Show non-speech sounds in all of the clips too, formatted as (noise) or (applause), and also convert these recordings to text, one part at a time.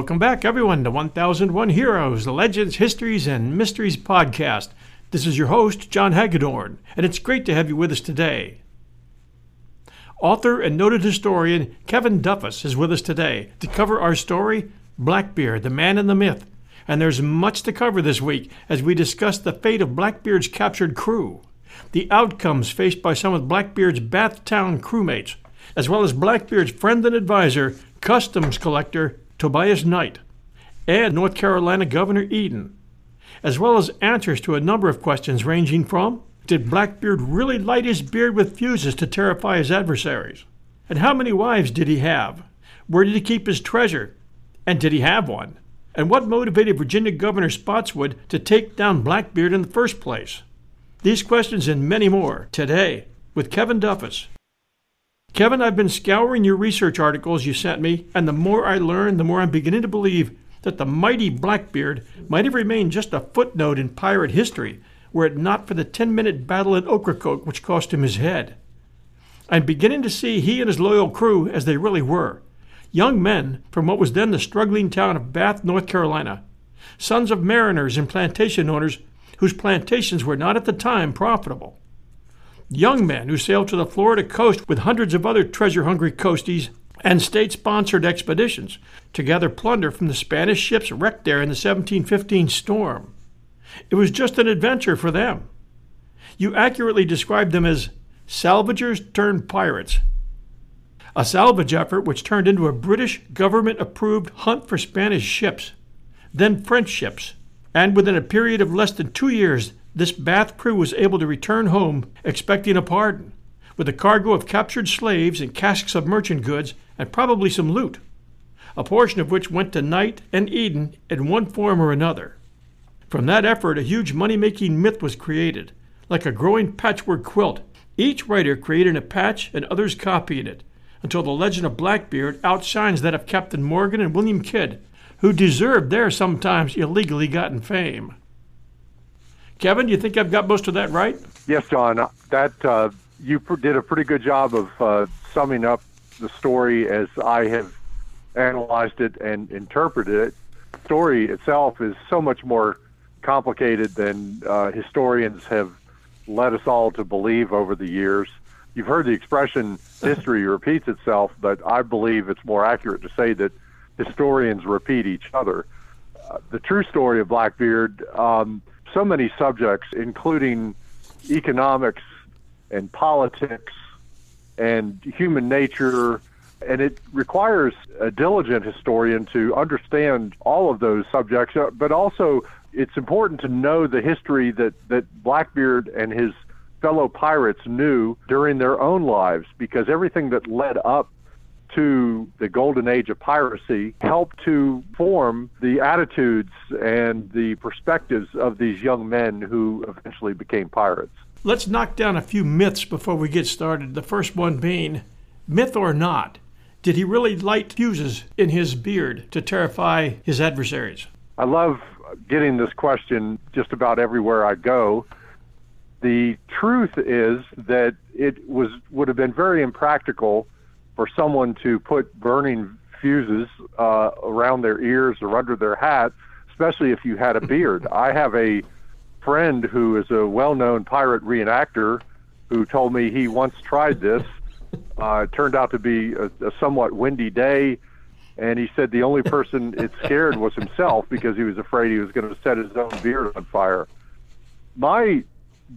Welcome back, everyone, to 1001 Heroes, the Legends, Histories, and Mysteries podcast. This is your host, John Hagedorn, and it's great to have you with us today. Author and noted historian Kevin Duffus is with us today to cover our story, Blackbeard, the man and the myth. And there's much to cover this week as we discuss the fate of Blackbeard's captured crew, the outcomes faced by some of Blackbeard's Bath Town crewmates, as well as Blackbeard's friend and advisor, customs collector Tobias Knight, and North Carolina Governor Eden, as well as answers to a number of questions ranging from Did Blackbeard really light his beard with fuses to terrify his adversaries? And how many wives did he have? Where did he keep his treasure? And did he have one? And what motivated Virginia Governor Spotswood to take down Blackbeard in the first place? These questions and many more today with Kevin Duffus Kevin, I've been scouring your research articles you sent me, and the more I learn, the more I'm beginning to believe that the mighty Blackbeard might have remained just a footnote in pirate history were it not for the 10 minute battle at Ocracoke which cost him his head. I'm beginning to see he and his loyal crew as they really were. Young men from what was then the struggling town of Bath, North Carolina, sons of mariners and plantation owners whose plantations were not at the time profitable young men who sailed to the Florida coast with hundreds of other treasure hungry coasties and state sponsored expeditions to gather plunder from the Spanish ships wrecked there in the 1715 storm. It was just an adventure for them. You accurately described them as salvagers turned pirates. A salvage effort which turned into a British government approved hunt for Spanish ships, then French ships, and within a period of less than two years, this Bath crew was able to return home expecting a pardon, with a cargo of captured slaves and casks of merchant goods and probably some loot, a portion of which went to Knight and Eden in one form or another. From that effort, a huge money making myth was created, like a growing patchwork quilt, each writer creating a patch and others copying it, until the legend of Blackbeard outshines that of Captain Morgan and William Kidd, who deserved their sometimes illegally gotten fame. Kevin, do you think I've got most of that right? Yes, John. That uh, you did a pretty good job of uh, summing up the story as I have analyzed it and interpreted it. The story itself is so much more complicated than uh, historians have led us all to believe over the years. You've heard the expression (laughs) history repeats itself, but I believe it's more accurate to say that historians repeat each other. Uh, the true story of Blackbeard um, so many subjects, including economics and politics and human nature. And it requires a diligent historian to understand all of those subjects, uh, but also it's important to know the history that, that Blackbeard and his fellow pirates knew during their own lives because everything that led up to the golden age of piracy helped to form the attitudes and the perspectives of these young men who eventually became pirates. Let's knock down a few myths before we get started. The first one being myth or not, did he really light fuses in his beard to terrify his adversaries? I love getting this question just about everywhere I go. The truth is that it was would have been very impractical for someone to put burning fuses uh, around their ears or under their hat, especially if you had a beard. (laughs) I have a friend who is a well-known pirate reenactor who told me he once tried this. (laughs) Uh, it turned out to be a, a somewhat windy day, and he said the only person it scared was himself because he was afraid he was going to set his own beard on fire. My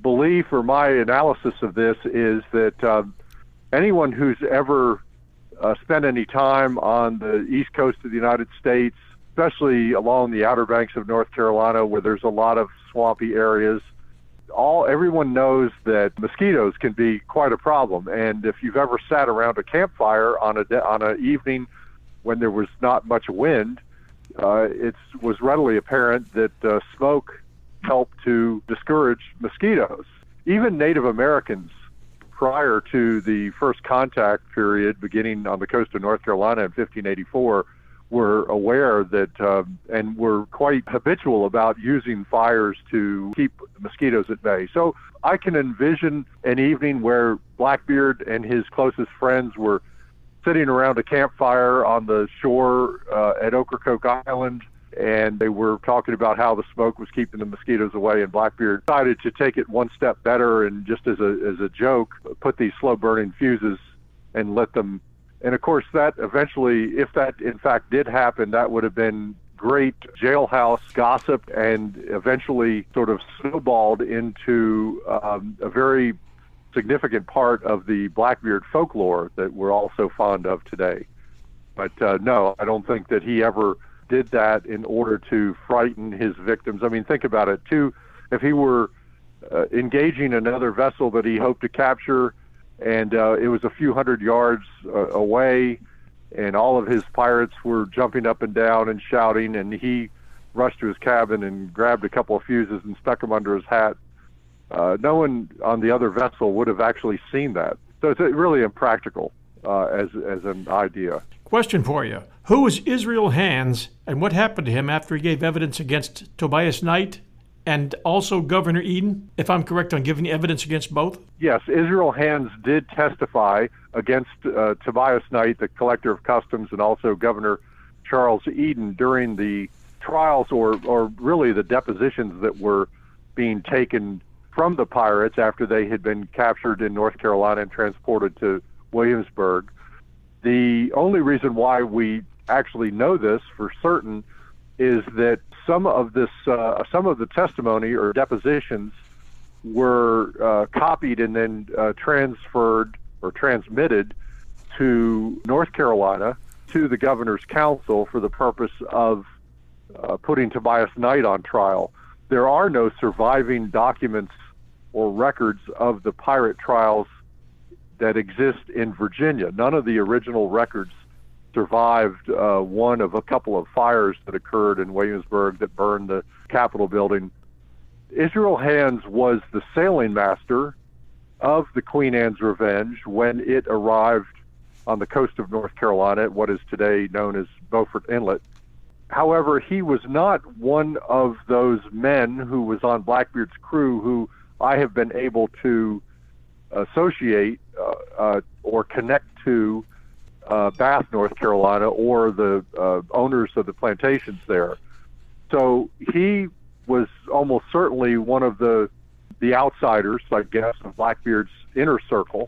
belief or my analysis of this is that uh, anyone who's ever uh, spent any time on the east coast of the United States, especially along the outer banks of North Carolina, where there's a lot of swampy areas. All everyone knows that mosquitoes can be quite a problem, and if you've ever sat around a campfire on a on an evening when there was not much wind, uh, it was readily apparent that uh, smoke helped to discourage mosquitoes. Even Native Americans prior to the first contact period beginning on the coast of North Carolina in 1584 were aware that uh, and were quite habitual about using fires to keep mosquitoes at bay. So I can envision an evening where Blackbeard and his closest friends were sitting around a campfire on the shore uh, at Ocracoke Island, and they were talking about how the smoke was keeping the mosquitoes away. And Blackbeard decided to take it one step better and just as a as a joke, put these slow burning fuses and let them. And of course, that eventually, if that in fact did happen, that would have been great jailhouse gossip and eventually sort of snowballed into um, a very significant part of the Blackbeard folklore that we're all so fond of today. But uh, no, I don't think that he ever did that in order to frighten his victims. I mean, think about it too. If he were uh, engaging another vessel that he hoped to capture, and uh, it was a few hundred yards uh, away, and all of his pirates were jumping up and down and shouting, and he rushed to his cabin and grabbed a couple of fuses and stuck them under his hat uh, no one on the other vessel would have actually seen that. So it's really impractical uh, as, as an idea. Question for you Who was Israel Hands, and what happened to him after he gave evidence against Tobias Knight and also Governor Eden, if I'm correct on giving evidence against both? Yes, Israel Hands did testify against uh, Tobias Knight, the collector of customs, and also Governor Charles Eden during the trials or, or really the depositions that were being taken from the pirates after they had been captured in North Carolina and transported to Williamsburg. The only reason why we actually know this for certain is that some of this, uh, some of the testimony or depositions were uh, copied and then uh, transferred or transmitted to North Carolina to the governor's council for the purpose of uh, putting Tobias Knight on trial. There are no surviving documents or records of the pirate trials that exist in Virginia. None of the original records survived uh, one of a couple of fires that occurred in Williamsburg that burned the Capitol building. Israel Hands was the sailing master of the Queen Anne's Revenge when it arrived on the coast of North Carolina at what is today known as Beaufort Inlet. However, he was not one of those men who was on Blackbeard's crew who I have been able to associate uh, uh, or connect to uh, Bath, North Carolina, or the uh, owners of the plantations there. So he was almost certainly one of the the outsiders, I guess, of Blackbeard's inner circle.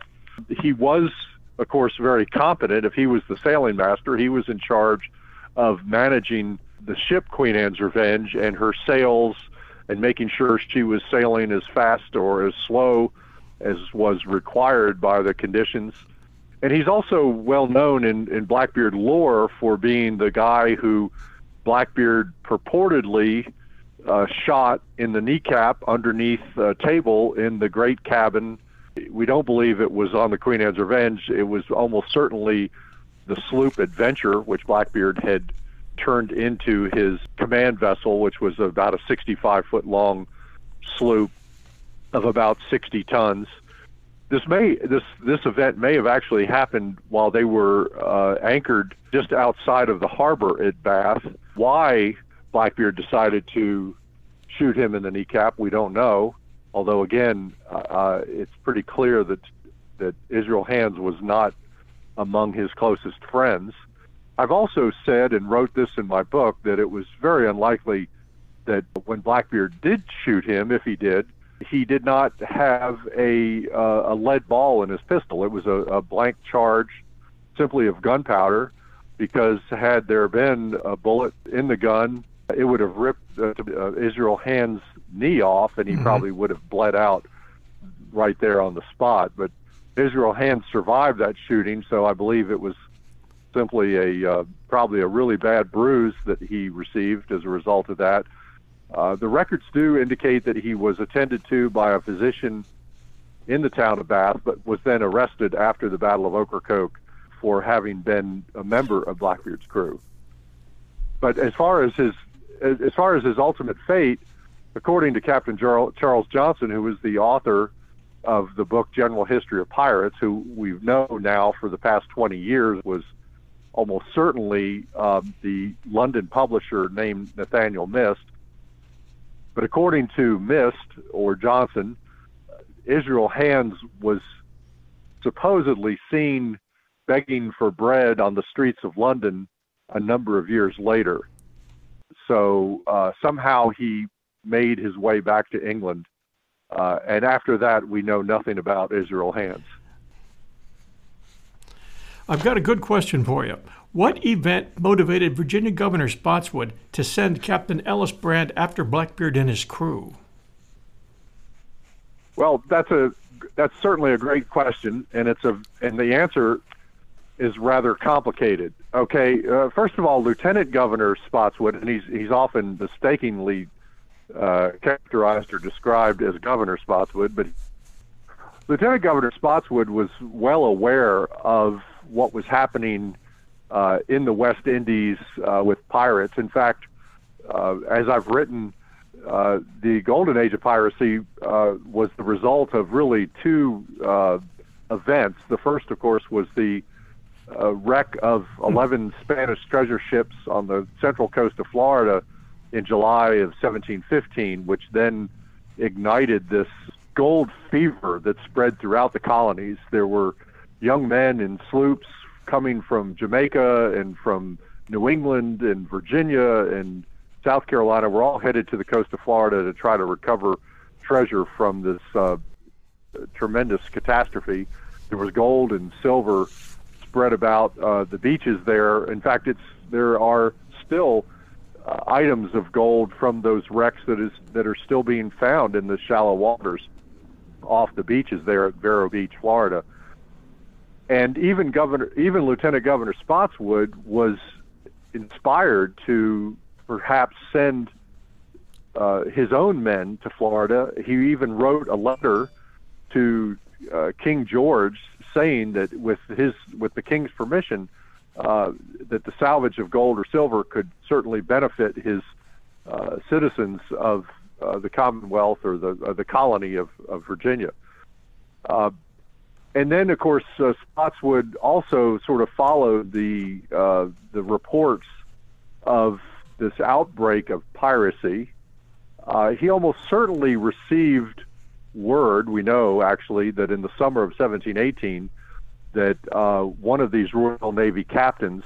He was, of course, very competent. If he was the sailing master, he was in charge of managing the ship Queen Anne's Revenge and her sails and making sure she was sailing as fast or as slow as was required by the conditions. And he's also well known in, in Blackbeard lore for being the guy who Blackbeard purportedly uh, shot in the kneecap underneath a table in the great cabin. We don't believe it was on the Queen Anne's Revenge. It was almost certainly the sloop Adventure, which Blackbeard had turned into his command vessel, which was about a 65 foot long sloop of about 60 tons. This may this this event may have actually happened while they were uh, anchored just outside of the harbor at Bath. Why Blackbeard decided to shoot him in the kneecap, we don't know. Although again, uh, uh it's pretty clear that that Israel Hands was not among his closest friends. I've also said and wrote this in my book that it was very unlikely that when Blackbeard did shoot him, if he did, he did not have a uh, a lead ball in his pistol. It was a, a blank charge, simply of gunpowder, because had there been a bullet in the gun, it would have ripped uh, uh, Israel Hand's knee off, and he mm-hmm. probably would have bled out right there on the spot. But Israel Hand survived that shooting, so I believe it was simply a uh, probably a really bad bruise that he received as a result of that. Uh, the records do indicate that he was attended to by a physician in the town of Bath, but was then arrested after the Battle of Ocracoke for having been a member of Blackbeard's crew. But as far as his as far as his ultimate fate, according to Captain Charles Johnson, who was the author of the book General History of Pirates, who we know now for the past 20 years was almost certainly um, the London publisher named Nathaniel Mist. But according to Mist or Johnson, Israel Hands was supposedly seen begging for bread on the streets of London a number of years later. So uh, somehow he made his way back to England. Uh, and after that, we know nothing about Israel Hands. I've got a good question for you. What event motivated Virginia Governor Spotswood to send Captain Ellis Brand after Blackbeard and his crew? Well, that's a that's certainly a great question, and it's a and the answer is rather complicated. Okay, uh, first of all, Lieutenant Governor Spotswood, and he's he's often mistakenly uh, characterized or described as Governor Spotswood, but Lieutenant Governor Spotswood was well aware of what was happening uh, in the West Indies uh, with pirates. In fact, uh, as I've written, uh, the golden age of piracy uh, was the result of really two uh, events. The first, of course, was the wreck of 11 Spanish treasure ships on the central coast of Florida in July of 1715, which then ignited this gold fever that spread throughout the colonies. There were young men in sloops coming from Jamaica and from New England and Virginia and South Carolina were all headed to the coast of Florida to try to recover treasure from this uh, tremendous catastrophe. There was gold and silver spread about uh, the beaches there. In fact, it's there are still uh, items of gold from those wrecks that is that are still being found in the shallow waters off the beaches there at Vero Beach, Florida. And even Governor, even Lieutenant Governor Spotswood was inspired to perhaps send uh, his own men to Florida. He even wrote a letter to uh, King George saying that with his with the king's permission, uh, that the salvage of gold or silver could certainly benefit his uh, citizens of uh, the Commonwealth or the uh, the colony of, of Virginia. And then, of course, Spotswood also sort of followed the the reports of this outbreak of piracy, uh, he almost certainly received word. We know actually that in the summer of 1718, that uh, one of these Royal Navy captains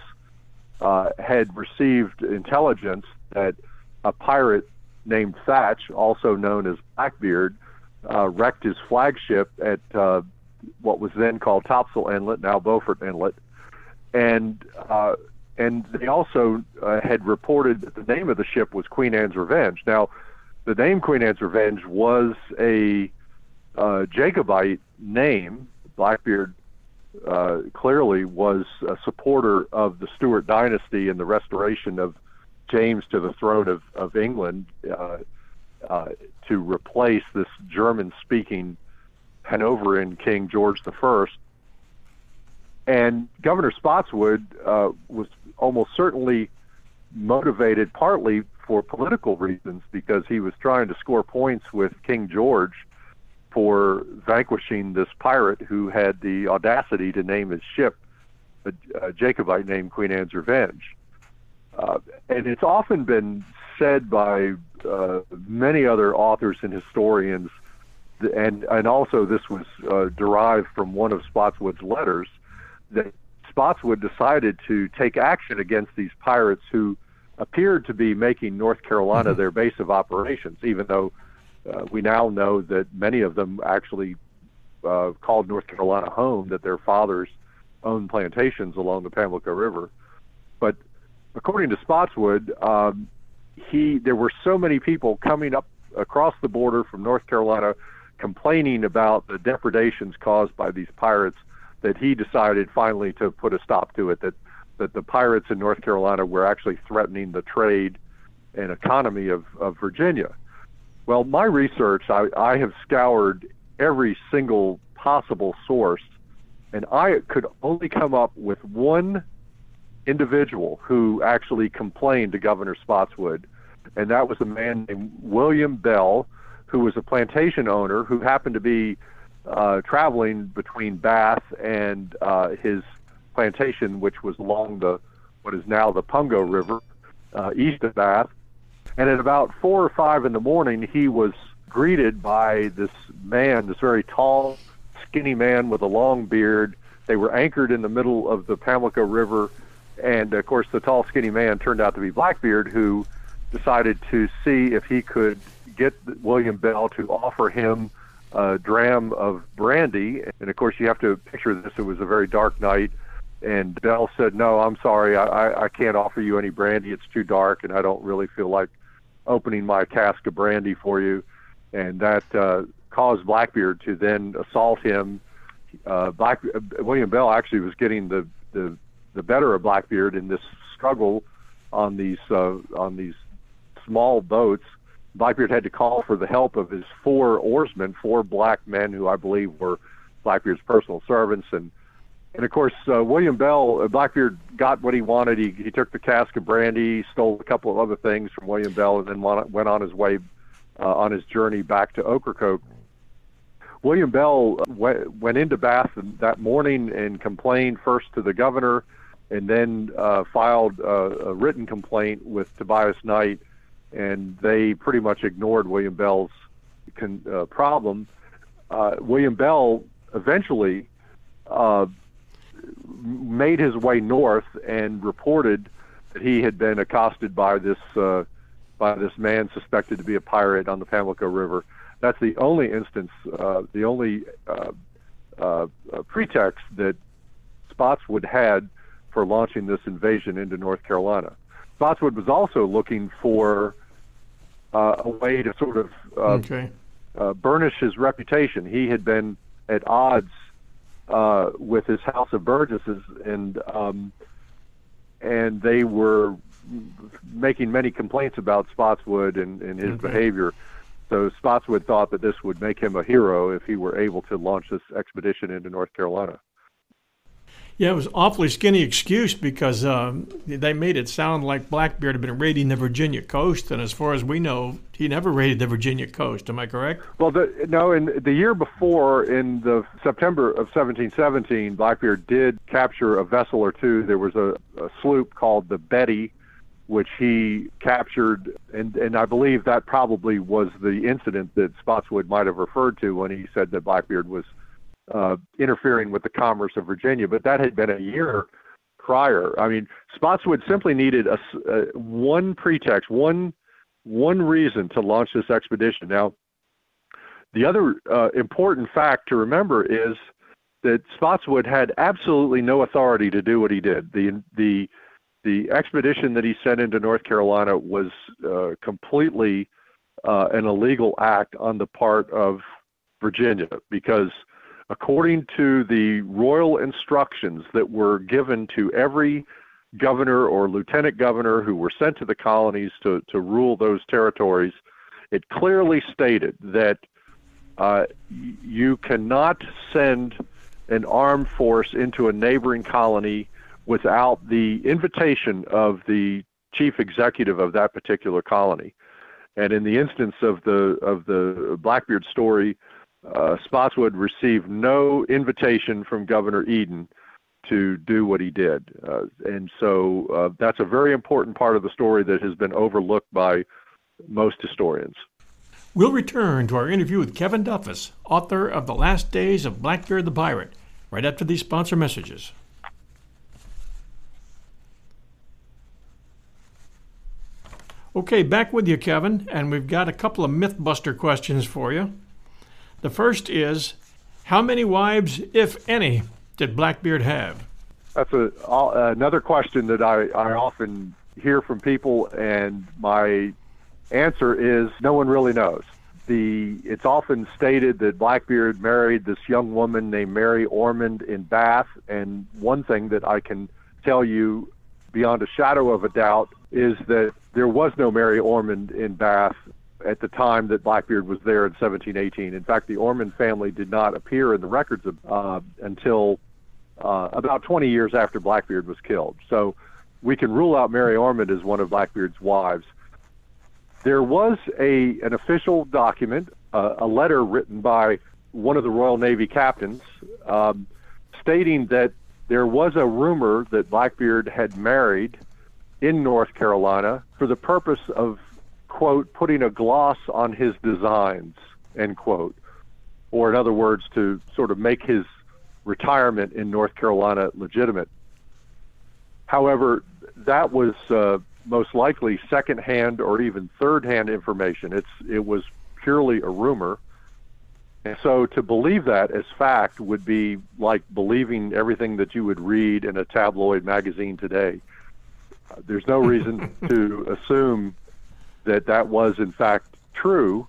uh, had received intelligence that a pirate named Thatch, also known as Blackbeard, uh, wrecked his flagship at uh, what was then called Topsail Inlet, now Beaufort Inlet, and uh, and they also uh, had reported that the name of the ship was Queen Anne's Revenge. Now, the name Queen Anne's Revenge was a uh, Jacobite name. Blackbeard uh, clearly was a supporter of the Stuart dynasty and the restoration of James to the throne of, of England uh, uh, to replace this German speaking Hanoverian King George the First. And Governor Spotswood uh, was almost certainly motivated partly for political reasons because he was trying to score points with King George for vanquishing this pirate who had the audacity to name his ship a, a Jacobite named Queen Anne's Revenge. Uh, and it's often been said by uh, many other authors and historians, and and also this was uh, derived from one of Spotswood's letters, that Spotswood decided to take action against these pirates who appeared to be making North Carolina mm-hmm. their base of operations, even though uh, we now know that many of them actually uh, called North Carolina home, that their fathers owned plantations along the Pamlico River. But according to Spotswood, um, he there were so many people coming up across the border from North Carolina complaining about the depredations caused by these pirates that he decided finally to put a stop to it. That that the pirates in North Carolina were actually threatening the trade and economy of, of Virginia. Well, my research, I, I have scoured every single possible source, and I could only come up with one individual who actually complained to Governor Spotswood, and that was a man named William Bell, who was a plantation owner who happened to be uh, traveling between Bath and uh, his plantation, which was along the what is now the Pungo River, uh, east of Bath. And at about four or five in the morning, he was greeted by this man, this very tall, skinny man with a long beard, They were anchored in the middle of the Pamlico River, and of course, the tall, skinny man turned out to be Blackbeard, who decided to see if he could get William Bell to offer him a dram of brandy. And of course, you have to picture this. It was a very dark night. And Bell said, No, I'm sorry. I, I can't offer you any brandy. It's too dark, and I don't really feel like opening my cask of brandy for you. And that uh, caused Blackbeard to then assault him. Uh, Black uh, William Bell actually was getting the, the the better of Blackbeard in this struggle on these uh, on these small boats. Blackbeard had to call for the help of his four oarsmen, four black men who I believe were Blackbeard's personal servants, and and of course uh, William Bell, uh, Blackbeard got what he wanted. He he took the cask of brandy, stole a couple of other things from William Bell, and then went on his way uh, on his journey back to Ocracoke. William Bell went, went into Bath that morning and complained first to the governor, and then uh, filed a, a written complaint with Tobias Knight and they pretty much ignored William Bell's con, uh, problem. Uh, William Bell eventually uh, made his way north and reported that he had been accosted by this uh, by this man suspected to be a pirate on the Pamlico River. That's the only instance, uh, the only uh, pretext that Spotswood had for launching this invasion into North Carolina. Spotswood was also looking for uh, a way to sort of uh, okay. uh, burnish his reputation. He had been at odds uh, with his House of Burgesses, and um, and they were making many complaints about Spotswood and, and his okay. behavior. So Spotswood thought that this would make him a hero if he were able to launch this expedition into North Carolina. Yeah, it was awfully skinny excuse because um, they made it sound like Blackbeard had been raiding the Virginia coast, and as far as we know, he never raided the Virginia coast. Am I correct? Well, the, no. In the year before, in the September of 1717, Blackbeard did capture a vessel or two. There was a, a sloop called the Betty, which he captured, and and I believe that probably was the incident that Spotswood might have referred to when he said that Blackbeard was uh, interfering with the commerce of Virginia, but that had been a year prior. I mean, Spotswood simply needed a, uh, one pretext, one one reason to launch this expedition. Now, the other uh, important fact to remember is that Spotswood had absolutely no authority to do what he did. The the the expedition that he sent into North Carolina was uh, completely uh, an illegal act on the part of Virginia because according to the royal instructions that were given to every governor or lieutenant governor who were sent to the colonies to, to rule those territories, it clearly stated that uh, you cannot send an armed force into a neighboring colony without the invitation of the chief executive of that particular colony. And in the instance of the of the Blackbeard story, uh, Spotswood received no invitation from Governor Eden to do what he did. Uh, and so uh, that's a very important part of the story that has been overlooked by most historians. We'll return to our interview with Kevin Duffus, author of The Last Days of Blackbeard the Pirate, right after these sponsor messages. Okay, back with you, Kevin, and we've got a couple of Mythbuster questions for you. The first is how many wives, if any, did Blackbeard have? That's a, another question that I, I often hear from people, and my answer is no one really knows. The, it's often stated that Blackbeard married this young woman named Mary Ormond in Bath, and one thing that I can tell you beyond a shadow of a doubt is that there was no Mary Ormond in Bath at the time that Blackbeard was there in 1718. In fact, the Ormond family did not appear in the records of, uh, until uh, about 20 years after Blackbeard was killed. So we can rule out Mary Ormond as one of Blackbeard's wives. There was a an official document, uh, a letter written by one of the Royal Navy captains, um, stating that there was a rumor that Blackbeard had married in North Carolina for the purpose of quote, putting a gloss on his designs, end quote. Or, in other words, to sort of make his retirement in North Carolina legitimate. However, that was uh, most likely secondhand or even third-hand information. It's it was purely a rumor. And so to believe that as fact would be like believing everything that you would read in a tabloid magazine today. There's no reason (laughs) to assume that that was in fact true,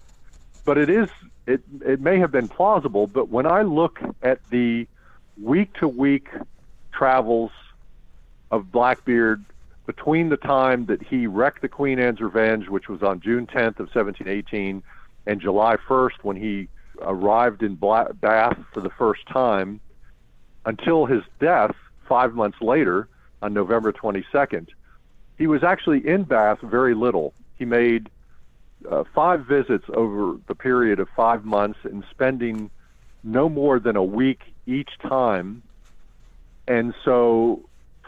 but it is it it may have been plausible, but when I look at the week to week travels of Blackbeard between the time that he wrecked the Queen Anne's Revenge, which was on June 10th of 1718, and July 1st when he arrived in Bath for the first time, until his death five months later on November 22nd, he was actually in Bath very little. He made uh, five visits over the period of five months and spending no more than a week each time. And so,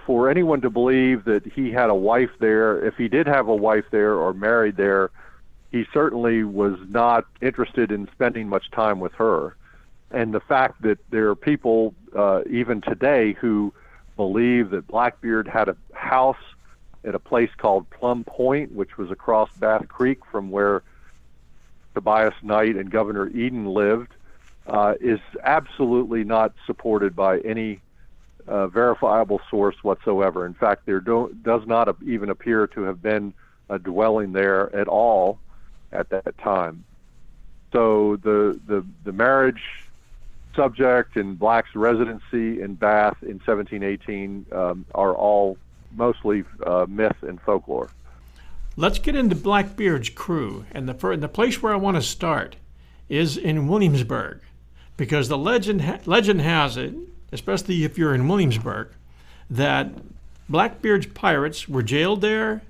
for anyone to believe that he had a wife there, if he did have a wife there or married there, he certainly was not interested in spending much time with her. And the fact that there are people, uh, even today, who believe that Blackbeard had a house at a place called Plum Point, which was across Bath Creek from where Tobias Knight and Governor Eden lived, uh, is absolutely not supported by any uh, verifiable source whatsoever. In fact, there does not even appear to have been a dwelling there at all at that time. So the the, the marriage subject and Black's residency in Bath in 1718 um, are all mostly uh, myth and folklore. Let's get into Blackbeard's crew, and the the place where I want to start is in Williamsburg, because the legend ha- legend has it, especially if you're in Williamsburg, that Blackbeard's pirates were jailed there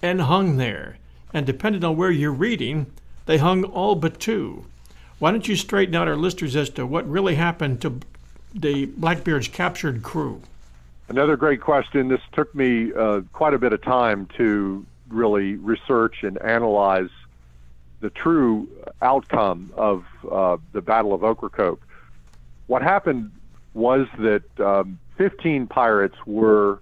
and hung there, and depending on where you're reading, they hung all but two. Why don't you straighten out our listeners as to what really happened to the Blackbeard's captured crew? Another great question. This took me uh, quite a bit of time to really research and analyze the true outcome of uh, the Battle of Ocracoke. What happened was that um, 15 pirates were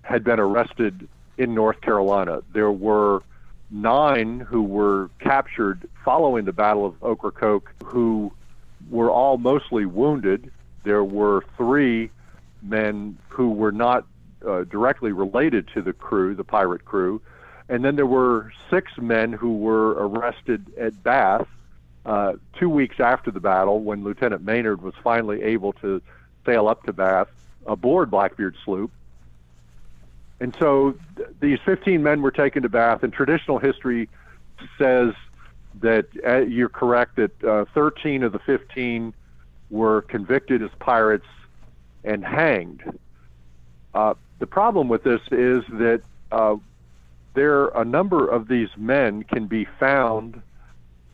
had been arrested in North Carolina. There were nine who were captured following the Battle of Ocracoke, who were all mostly wounded. There were three men who were not uh, directly related to the crew, the pirate crew. And then there were six men who were arrested at Bath uh, two weeks after the battle when Lieutenant Maynard was finally able to sail up to Bath aboard Blackbeard's sloop. And so th- these 15 men were taken to Bath, and traditional history says that uh, you're correct that uh, 13 of the 15 were convicted as pirates and hanged. Uh, the problem with this is that uh, there a number of these men can be found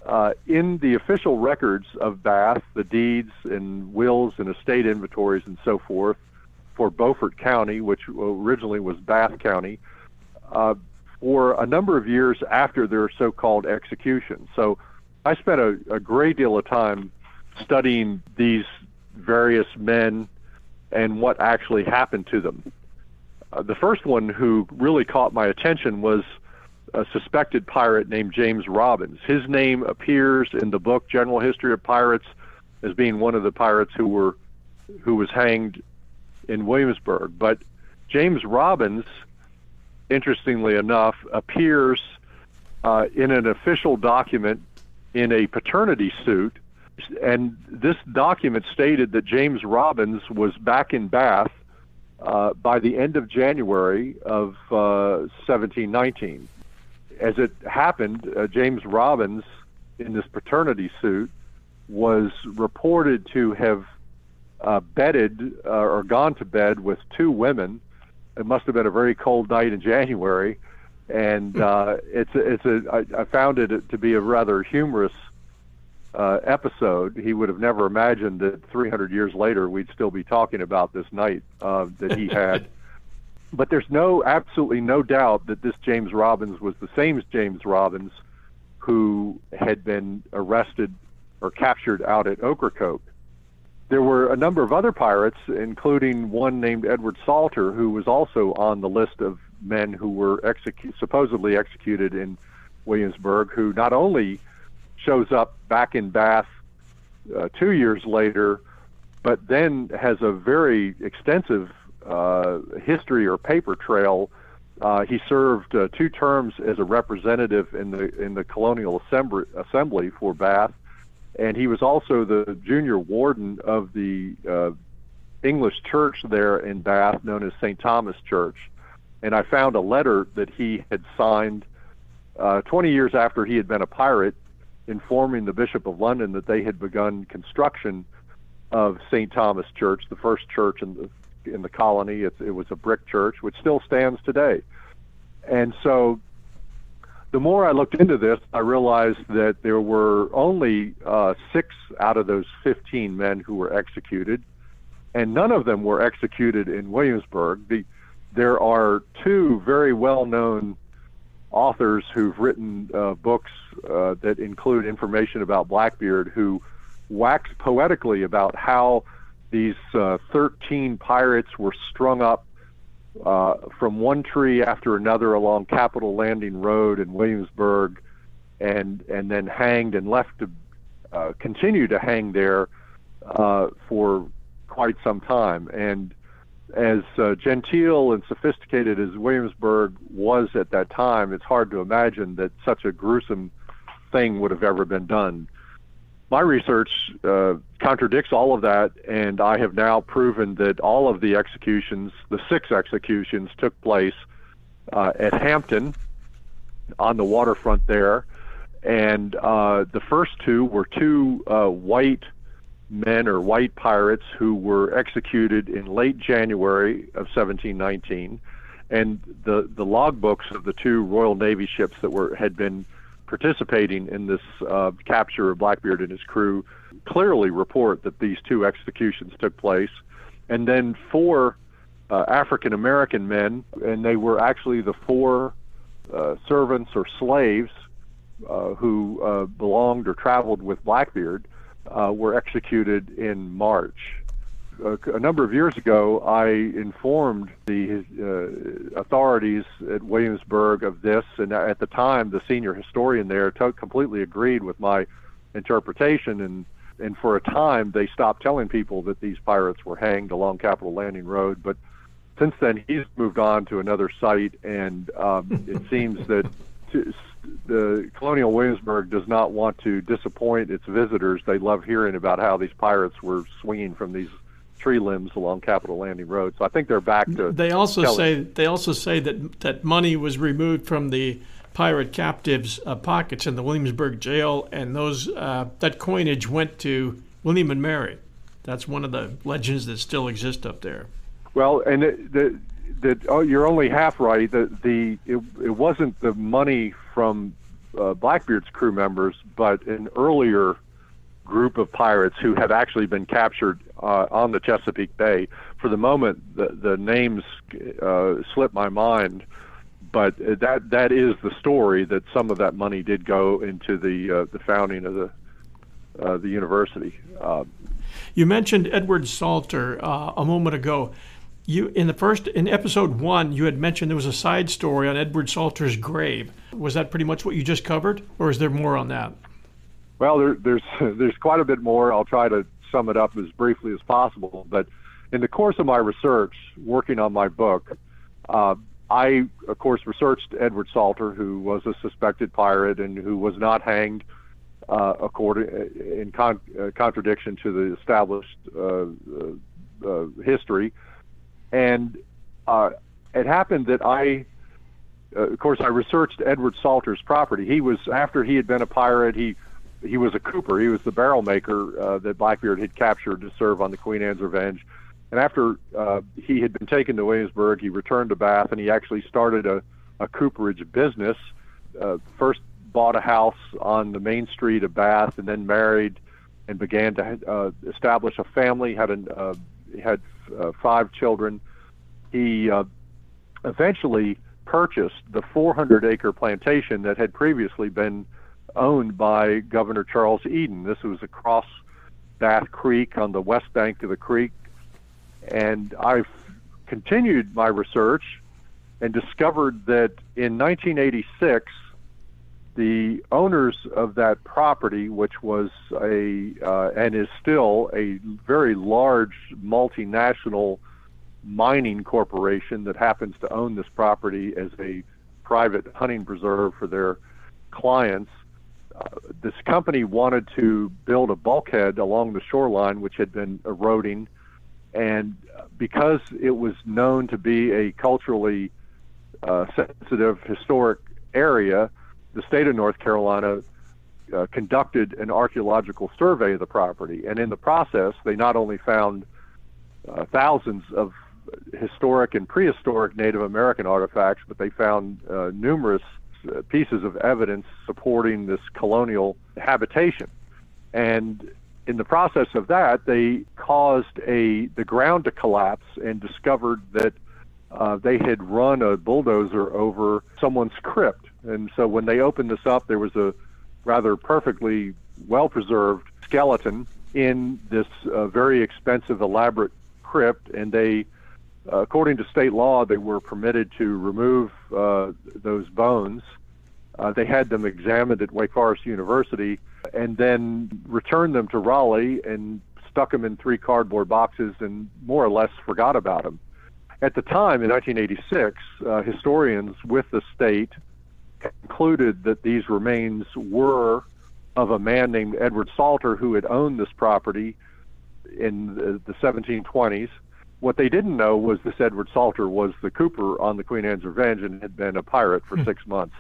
uh, in the official records of Bath, the deeds and wills and estate inventories and so forth for Beaufort County, which originally was Bath County, uh, for a number of years after their so-called execution. So I spent a, a great deal of time studying these various men and what actually happened to them. Uh, the first one who really caught my attention was a suspected pirate named James Robbins. His name appears in the book General History of Pirates as being one of the pirates who were who was hanged in Williamsburg. But James Robbins, interestingly enough, appears uh, in an official document in a paternity suit and this document stated that James Robbins was back in Bath uh, by the end of January of uh, 1719. As it happened, uh, James Robbins, in this paternity suit, was reported to have uh, bedded uh, or gone to bed with two women. It must have been a very cold night in January, and hmm. uh, it's a, it's a I, I found it to be a rather humorous uh, episode, he would have never imagined that 300 years later we'd still be talking about this night uh, that he had. (laughs) but there's no, absolutely no doubt that this James Robbins was the same James Robbins who had been arrested or captured out at Ocracoke. there were a number of other pirates, including one named Edward Salter, who was also on the list of men who were execu- supposedly executed in Williamsburg, who not only shows up back in Bath uh, two years later, but then has a very extensive uh, history or paper trail. Uh, he served uh, two terms as a representative in the in the colonial assembly, assembly for Bath, and he was also the junior warden of the uh, English church there in Bath, known as St. Thomas Church. And I found a letter that he had signed uh, 20 years after he had been a pirate, informing the Bishop of London that they had begun construction of St. Thomas Church, the first church in the in the colony. It, it was a brick church, which still stands today. And so, the more I looked into this, I realized that there were only uh, six out of those 15 men who were executed, and none of them were executed in Williamsburg. The, there are two very well-known authors who've written uh, books uh, that include information about Blackbeard who wax poetically about how these uh, 13 pirates were strung up uh, from one tree after another along Capitol Landing Road in Williamsburg, and and then hanged and left to uh, continue to hang there for quite some time. And as uh, genteel and sophisticated as Williamsburg was at that time, it's hard to imagine that such a gruesome thing would have ever been done. My research uh, contradicts all of that, and I have now proven that all of the executions, the six executions, took place uh, at Hampton on the waterfront there. And uh, the first two were two uh, white men or white pirates who were executed in late January of 1719, and the the logbooks of the two Royal Navy ships that were had been participating in this uh, capture of Blackbeard and his crew clearly report that these two executions took place, and then four uh, African American men, and they were actually the four uh, servants or slaves uh, who uh, belonged or traveled with Blackbeard uh, were executed in March. A, a, number of years ago, I informed the uh, authorities at Williamsburg of this, and at the time, the senior historian there t- completely agreed with my interpretation. And, and for a time, they stopped telling people that these pirates were hanged along Capitol Landing Road. But since then, he's moved on to another site, and um, it seems that to, the Colonial Williamsburg does not want to disappoint its visitors. They love hearing about how these pirates were swinging from these tree limbs along Capitol Landing Road. So I think they're back to. They also say they also say that that money was removed from the pirate captives' uh, pockets in the Williamsburg jail, and those uh, that coinage went to William and Mary. That's one of the legends that still exist up there. Well, and the, that oh, you're only half right. The the it, it wasn't the money from uh, Blackbeard's crew members, but an earlier group of pirates who had actually been captured uh, on the Chesapeake Bay. For the moment, the the names uh, slip my mind, but that that is the story. That some of that money did go into the uh, the founding of the uh, the university. Uh, you mentioned Edward Salter uh, a moment ago you in the first in episode one you had mentioned there was a side story on Edward Salter's grave. Was that pretty much what you just covered, or is there more on that? Well, there, there's (laughs) there's quite a bit more. I'll try to sum it up as briefly as possible. But in the course of my research, working on my book, uh, I of course researched Edward Salter, who was a suspected pirate and who was not hanged. Uh, according in con- uh, contradiction to the established uh, uh, uh, history, and uh, it happened that I, uh, of course, I researched Edward Salter's property. He was after he had been a pirate. He he was a cooper. He was the barrel maker uh, that Blackbeard had captured to serve on the Queen Anne's Revenge. And after uh, he had been taken to Williamsburg, he returned to Bath, and he actually started a, a cooperage business. Uh, first bought a house on the main street of Bath, and then married and began to uh, establish a family. had an uh, had uh, five children. He uh, eventually purchased the 400 acre plantation that had previously been owned by Governor Charles Eden. This was across Bath Creek on the west bank of the creek. And I've continued my research and discovered that in 1986, the owners of that property, which was a uh, and is still a very large multinational mining corporation that happens to own this property as a private hunting preserve for their clients. Uh, this company wanted to build a bulkhead along the shoreline, which had been eroding, and because it was known to be a culturally uh, sensitive historic area, the state of North Carolina uh, conducted an archaeological survey of the property, and in the process, they not only found uh, thousands of historic and prehistoric Native American artifacts, but they found uh, numerous uh, pieces of evidence supporting this colonial habitation. And in the process of that, they caused a the ground to collapse and discovered that uh, they had run a bulldozer over someone's crypt. And so when they opened this up, there was a rather perfectly well preserved skeleton in this uh, very expensive, elaborate crypt, and they uh, according to state law, they were permitted to remove uh, those bones. Uh, they had them examined at Wake Forest University and then returned them to Raleigh and stuck them in three cardboard boxes and more or less forgot about them. At the time, in 1986, uh, historians with the state concluded that these remains were of a man named Edward Salter who had owned this property in the, the 1720s what they didn't know was this Edward Salter was the Cooper on the Queen Anne's Revenge and had been a pirate for hmm. six months.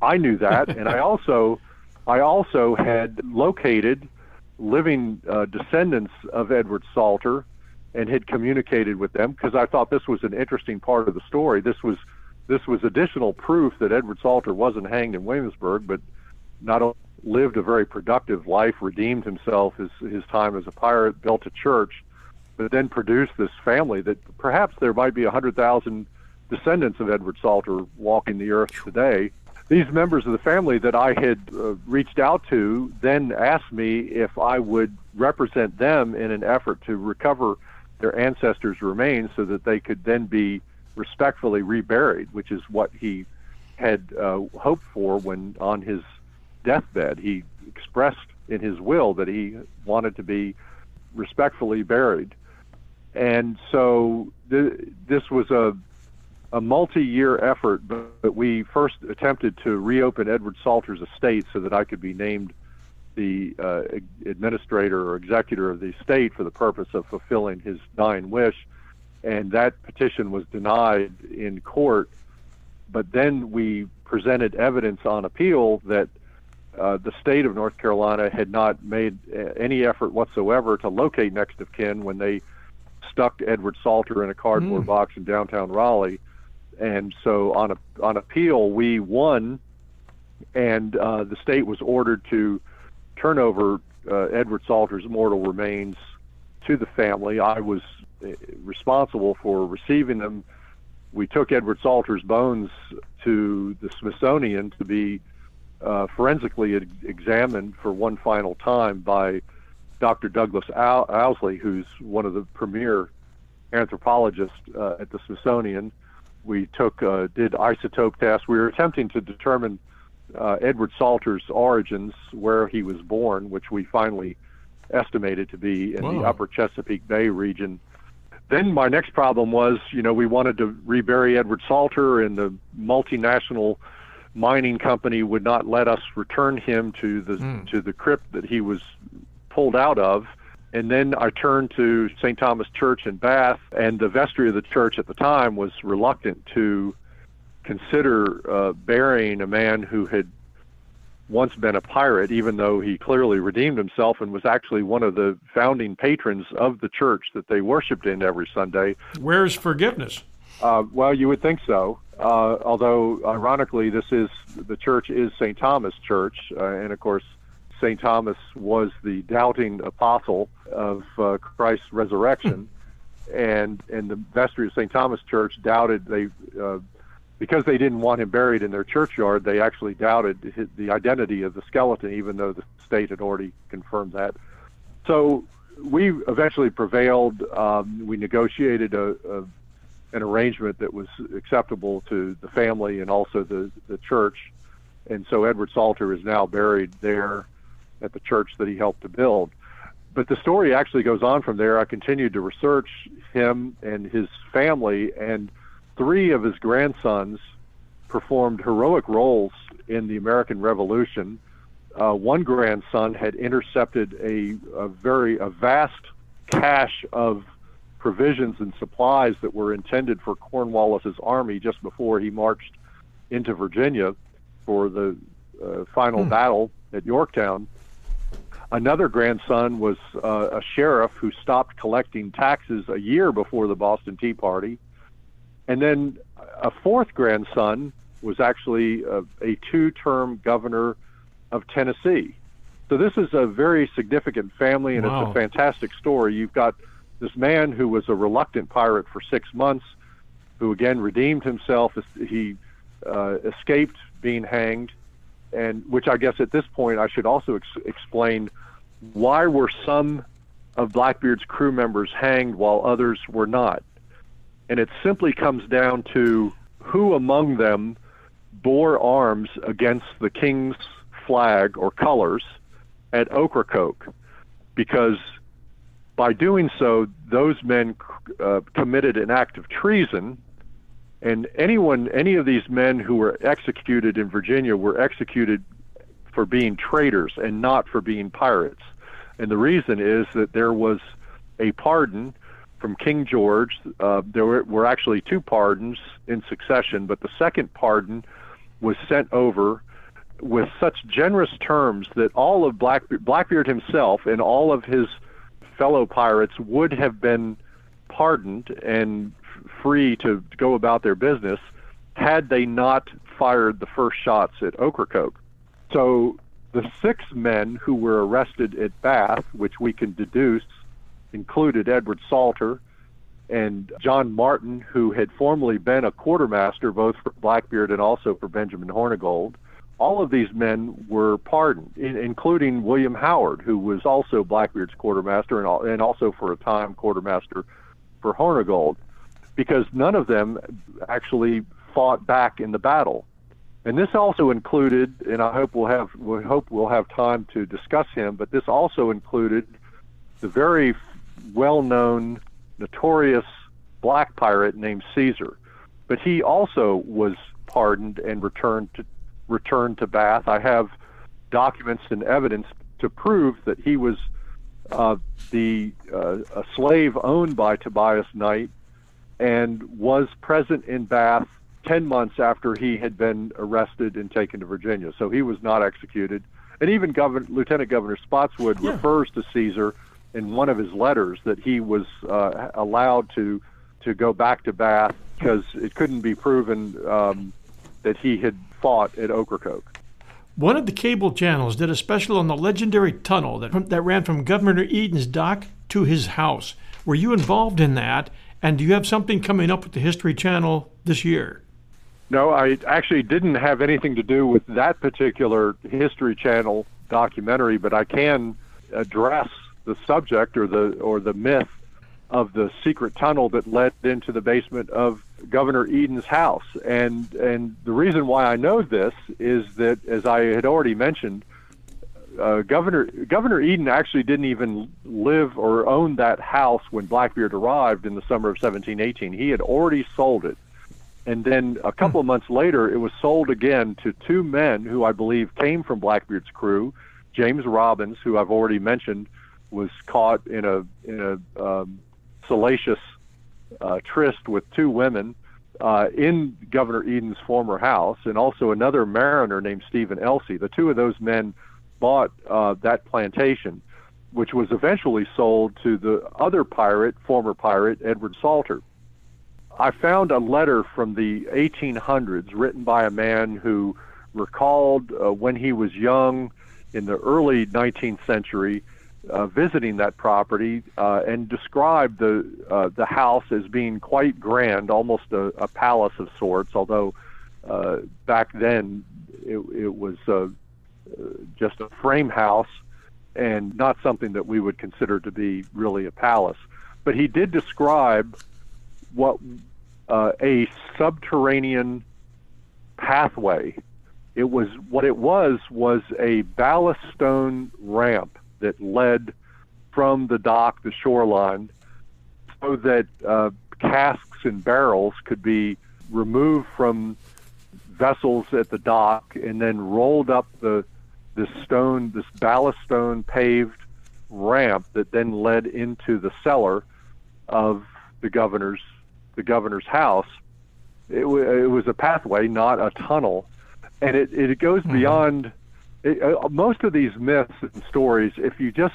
I knew that, and I also, I also had located living uh, descendants of Edward Salter, and had communicated with them because I thought this was an interesting part of the story. This was, this was additional proof that Edward Salter wasn't hanged in Williamsburg, but not only lived a very productive life, redeemed himself his his time as a pirate, built a church but then produced this family that perhaps there might be 100,000 descendants of Edward Salter walking the earth today. These members of the family that I had uh, reached out to then asked me if I would represent them in an effort to recover their ancestors' remains so that they could then be respectfully reburied, which is what he had uh, hoped for when on his deathbed. He expressed in his will that he wanted to be respectfully buried. And so th- this was a, a multi year effort, but, we first attempted to reopen Edward Salter's estate so that I could be named the uh, administrator or executor of the estate for the purpose of fulfilling his dying wish. And that petition was denied in court. But then we presented evidence on appeal that uh, the state of North Carolina had not made uh, any effort whatsoever to locate next of kin when they stuck Edward Salter in a cardboard mm. box in downtown Raleigh. And so on a, on appeal, we won, and uh, the state was ordered to turn over uh, Edward Salter's mortal remains to the family. I was responsible for receiving them. We took Edward Salter's bones to the Smithsonian to be uh, forensically examined for one final time by Dr. Douglas Owsley, who's one of the premier anthropologists uh, at the Smithsonian. We took uh, did isotope tests. We were attempting to determine uh, Edward Salter's origins, where he was born, which we finally estimated to be in the upper Chesapeake Bay region. Then my next problem was, you know, we wanted to rebury Edward Salter, and the multinational mining company would not let us return him to the mm. to the crypt that he was pulled out of. And then I turned to St. Thomas Church in Bath, and the vestry of the church at the time was reluctant to consider uh, burying a man who had once been a pirate, even though he clearly redeemed himself and was actually one of the founding patrons of the church that they worshiped in every Sunday. Where's forgiveness? Uh, well, you would think so. Uh, although, ironically, this is the church is St. Thomas Church, uh, and of course, St. Thomas was the doubting apostle of uh, Christ's resurrection, and and the vestry of St. Thomas Church doubted they uh, because they didn't want him buried in their churchyard. They actually doubted his, the identity of the skeleton, even though the state had already confirmed that. So we eventually prevailed. Um, we negotiated a, a, an arrangement that was acceptable to the family and also the, the church. And so Edward Salter is now buried there at the church that he helped to build. But the story actually goes on from there. I continued to research him and his family, and three of his grandsons performed heroic roles in the American Revolution. Uh, one grandson had intercepted a, a very a vast cache of provisions and supplies that were intended for Cornwallis's army just before he marched into Virginia for the uh, final hmm. battle at Yorktown. Another grandson was uh, a sheriff who stopped collecting taxes a year before the Boston Tea Party. And then a fourth grandson was actually a, a two term governor of Tennessee. So this is a very significant family, and wow. it's a fantastic story. You've got this man who was a reluctant pirate for six months, who again redeemed himself. He uh, escaped being hanged, and which I guess at this point I should also ex- explain why were some of Blackbeard's crew members hanged while others were not. And it simply comes down to who among them bore arms against the king's flag or colors at Ocracoke, because by doing so, those men uh, committed an act of treason. And anyone, any of these men who were executed in Virginia were executed for being traitors and not for being pirates. And the reason is that there was a pardon from King George. Uh, there were, were actually two pardons in succession, but the second pardon was sent over with such generous terms that all of Blackbeard, Blackbeard himself and all of his fellow pirates would have been pardoned and free to go about their business had they not fired the first shots at Ocracoke. So the six men who were arrested at Bath, which we can deduce included Edward Salter and John Martin, who had formerly been a quartermaster both for Blackbeard and also for Benjamin Hornigold. All of these men were pardoned, including William Howard, who was also Blackbeard's quartermaster and also for a time quartermaster for Hornigold, because none of them actually fought back in the battle. And this also included, and I hope we'll have we hope we'll have time to discuss him. But this also included the very well-known, notorious black pirate named Caesar. But he also was pardoned and returned to returned to Bath. I have documents and evidence to prove that he was uh, the uh, a slave owned by Tobias Knight and was present in Bath 10 months after he had been arrested and taken to Virginia. So he was not executed. And even Governor, Lieutenant Governor Spotswood yeah. refers to Caesar in one of his letters that he was uh, allowed to to go back to Bath because it couldn't be proven um, that he had fought at Ocracoke. One of the cable channels did a special on the legendary tunnel that, that ran from Governor Eden's dock to his house. Were you involved in that? And do you have something coming up with the History Channel this year? No, I actually didn't have anything to do with that particular History Channel documentary, but I can address the subject or the or the myth of the secret tunnel that led into the basement of Governor Eden's house. And and the reason why I know this is that as I had already mentioned, uh, Governor Governor Eden actually didn't even live or own that house when Blackbeard arrived in the summer of 1718. He had already sold it and then a couple of months later, it was sold again to two men who I believe came from Blackbeard's crew. James Robbins, who I've already mentioned, was caught in a in a um, salacious uh, tryst with two women uh, in Governor Eden's former house, and also another mariner named Stephen Elsey. The two of those men bought uh, that plantation, which was eventually sold to the other pirate, former pirate Edward Salter. I found a letter from the 1800s written by a man who recalled uh, when he was young in the early 19th century uh, visiting that property uh, and described the uh, the house as being quite grand, almost a, a palace of sorts. Although uh, back then it, it was uh, just a frame house and not something that we would consider to be really a palace. But he did describe what uh, a subterranean pathway. It was what it was was a ballast stone ramp that led from the dock, the shoreline, so that uh, casks and barrels could be removed from vessels at the dock and then rolled up the this stone, this ballast stone paved ramp that then led into the cellar of the governor's the governor's house. It, w- it was a pathway, not a tunnel, and it it goes mm-hmm. beyond. It, uh, most of these myths and stories, if you just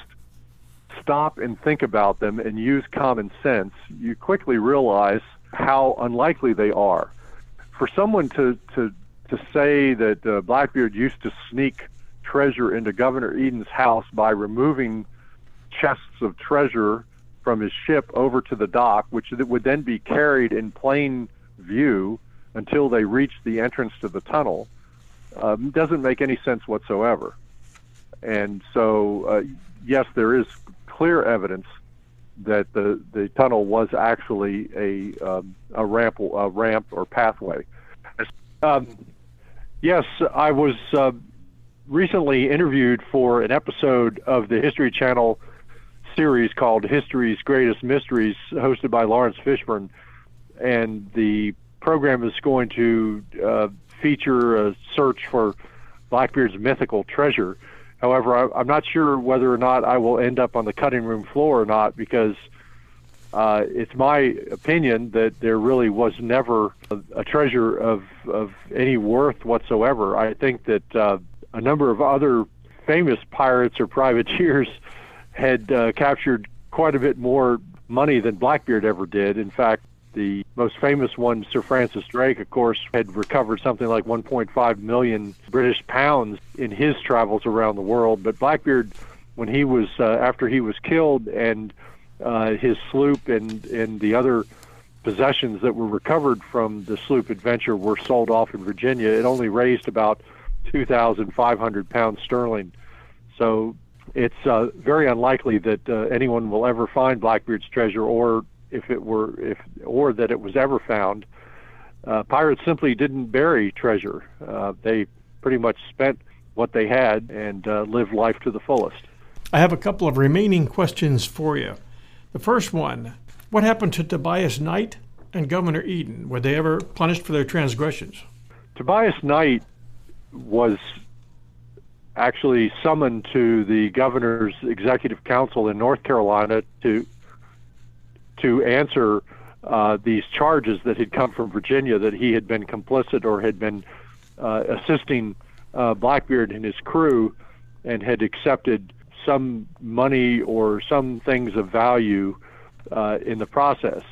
stop and think about them and use common sense, you quickly realize how unlikely they are. For someone to to to say that uh, Blackbeard used to sneak treasure into Governor Eden's house by removing chests of treasure from his ship over to the dock, which would then be carried in plain view until they reached the entrance to the tunnel, um, doesn't make any sense whatsoever. And so, uh, yes, there is clear evidence that the, the tunnel was actually a um, a ramp a ramp or pathway. Um, yes, I was uh, recently interviewed for an episode of the History Channel series called History's Greatest Mysteries, hosted by Laurence Fishburne, and the program is going to uh, feature a search for Blackbeard's mythical treasure. However, I, am not sure whether or not I will end up on the cutting room floor or not because uh, it's my opinion that there really was never a, a treasure of, of any worth whatsoever. I think that uh, a number of other famous pirates or privateers had uh, captured quite a bit more money than Blackbeard ever did. In fact, the most famous one, Sir Francis Drake, of course, had recovered something like 1.5 million British pounds in his travels around the world. But Blackbeard, when he was uh, after he was killed, and uh, his sloop and and the other possessions that were recovered from the sloop adventure were sold off in Virginia. It only raised about 2,500 pounds sterling. So it's uh, very unlikely that uh, anyone will ever find Blackbeard's treasure, or if it were, if or that it was ever found. Uh, pirates simply didn't bury treasure. Uh, they pretty much spent what they had and uh, lived life to the fullest. I have a couple of remaining questions for you. The first one: What happened to Tobias Knight and Governor Eden? Were they ever punished for their transgressions? Tobias Knight was actually summoned to the governor's executive council in North Carolina to to answer uh, these charges that had come from Virginia that he had been complicit or had been uh, assisting uh, Blackbeard and his crew and had accepted some money or some things of value uh, in the process.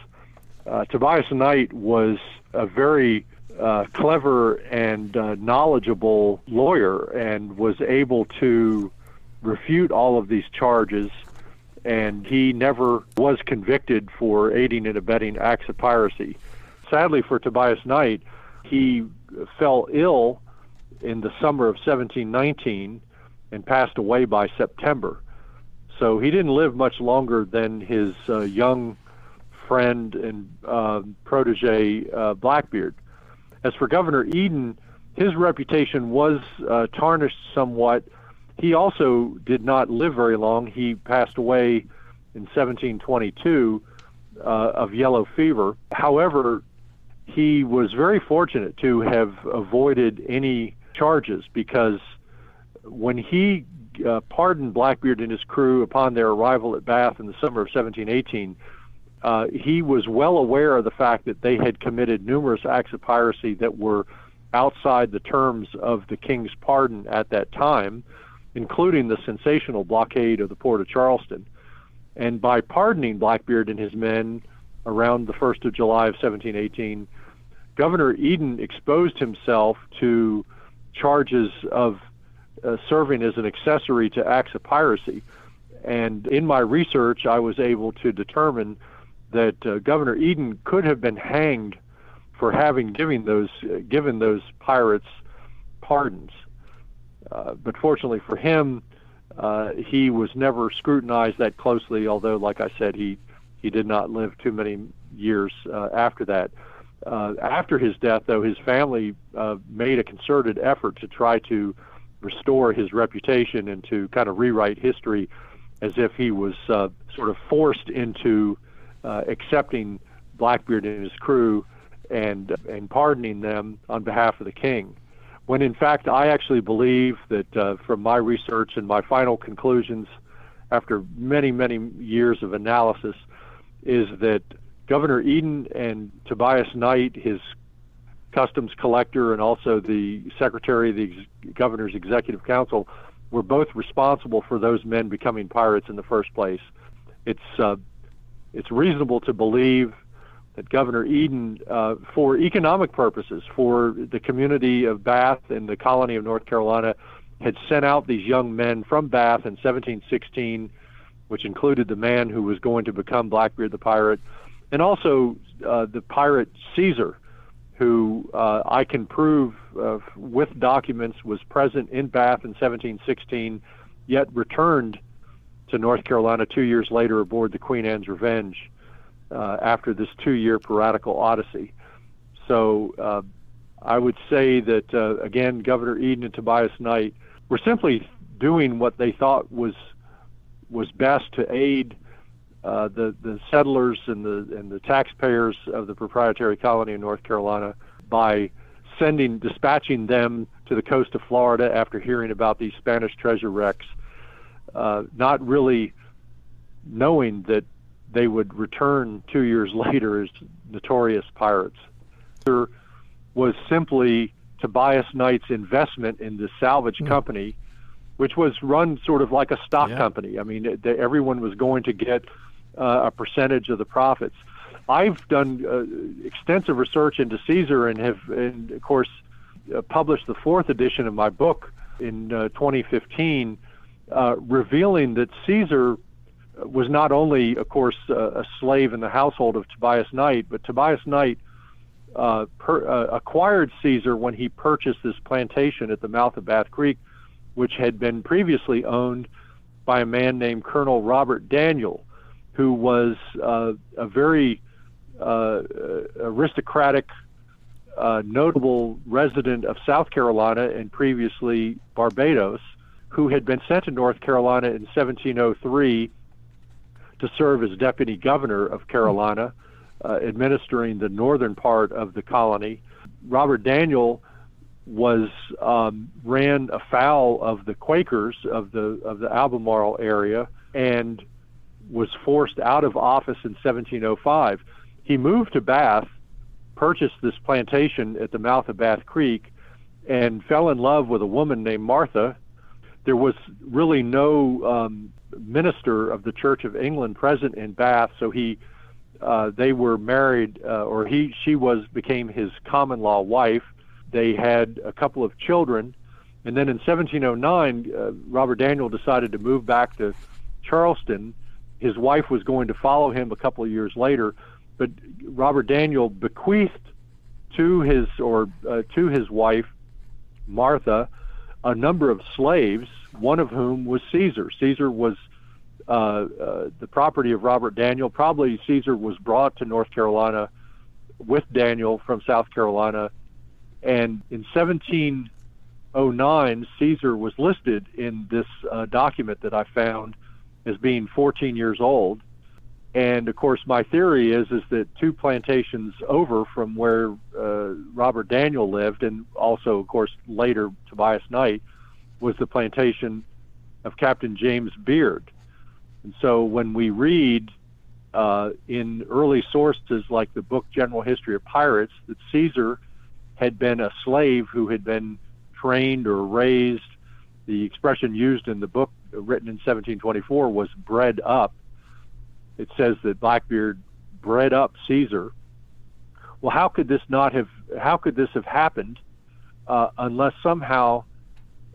Uh, Tobias Knight was a very uh, clever and knowledgeable lawyer and was able to refute all of these charges. And he never was convicted for aiding and abetting acts of piracy. Sadly for Tobias Knight, he fell ill in the summer of 1719 and passed away by September. So he didn't live much longer than his uh, young friend and uh, protege uh, Blackbeard. As for Governor Eden, his reputation was uh, tarnished somewhat. He also did not live very long. He passed away in 1722 uh, of yellow fever. However, he was very fortunate to have avoided any charges because when he uh, pardoned Blackbeard and his crew upon their arrival at Bath in the summer of 1718, uh, he was well aware of the fact that they had committed numerous acts of piracy that were outside the terms of the king's pardon at that time, including the sensational blockade of the port of Charleston. And by pardoning Blackbeard and his men around the 1st of July of 1718, Governor Eden exposed himself to charges of uh, serving as an accessory to acts of piracy. And in my research, I was able to determine that uh, Governor Eden could have been hanged for having given those uh, given those pirates pardons. Uh, but fortunately for him, uh, he was never scrutinized that closely, although, like I said, he he did not live too many years uh, after that. Uh, after his death, though, his family uh, made a concerted effort to try to restore his reputation and to kind of rewrite history as if he was sort of forced into accepting Blackbeard and his crew and and pardoning them on behalf of the king. When in fact, I actually believe that uh, from my research and my final conclusions, after many many years of analysis, is that Governor Eden and Tobias Knight, his customs collector, and also the secretary of the ex- governor's executive council, were both responsible for those men becoming pirates in the first place. It's uh, it's reasonable to believe that Governor Eden, uh, for economic purposes, for the community of Bath and the colony of North Carolina, had sent out these young men from Bath in 1716, which included the man who was going to become Blackbeard the pirate, and also uh, the pirate Caesar, who uh, I can prove uh, with documents was present in Bath in 1716, yet returned to North Carolina two years later aboard the Queen Anne's Revenge uh, after this two-year piratical odyssey. So uh, I would say that uh, again, Governor Eden and Tobias Knight were simply doing what they thought was was best to aid uh, the the settlers and the and the taxpayers of the proprietary colony in North Carolina by sending dispatching them to the coast of Florida after hearing about these Spanish treasure wrecks, uh, not really knowing that they would return two years (laughs) later as notorious pirates. There was simply Tobias Knight's investment in the salvage mm. company, which was run sort of like a stock yeah. company. I mean, everyone was going to get uh, a percentage of the profits. I've done uh, extensive research into Caesar and have, and of course, uh, published the fourth edition of my book in uh, 2015, uh, revealing that Caesar was not only, of course, uh, a slave in the household of Tobias Knight, but Tobias Knight uh, per, uh, acquired Caesar when he purchased this plantation at the mouth of Bath Creek, which had been previously owned by a man named Colonel Robert Daniel, who was uh, a very uh, aristocratic, uh, notable resident of South Carolina and previously Barbados, who had been sent to North Carolina in 1703 to serve as deputy governor of Carolina, uh, administering the northern part of the colony. Robert Daniel was um, ran afoul of the Quakers of the of the Albemarle area and was forced out of office in 1705. He moved to Bath, purchased this plantation at the mouth of Bath Creek, and fell in love with a woman named Martha. There was really no um, minister of the Church of England present in Bath, so he uh, they were married, uh, or he she was became his common law wife. They had a couple of children, and then in 1709, uh, Robert Daniel decided to move back to Charleston. His wife was going to follow him a couple of years later, but Robert Daniel bequeathed to his or uh, to his wife Martha a number of slaves, one of whom was Caesar. Caesar was uh, uh, the property of Robert Daniel. Probably Caesar was brought to North Carolina with Daniel from South Carolina. And in 1709, Caesar was listed in this uh, document that I found as being 14 years old. And of course, my theory is is that two plantations over from where uh, Robert Daniel lived, and also, of course, later Tobias Knight, was the plantation of Captain James Beard. And so, when we read uh, in early sources like the book General History of Pirates that Caesar had been a slave who had been trained or raised, the expression used in the book written in 1724 was bred up it says that Blackbeard bred up Caesar. Well, how could this not have? How could this have happened uh, unless somehow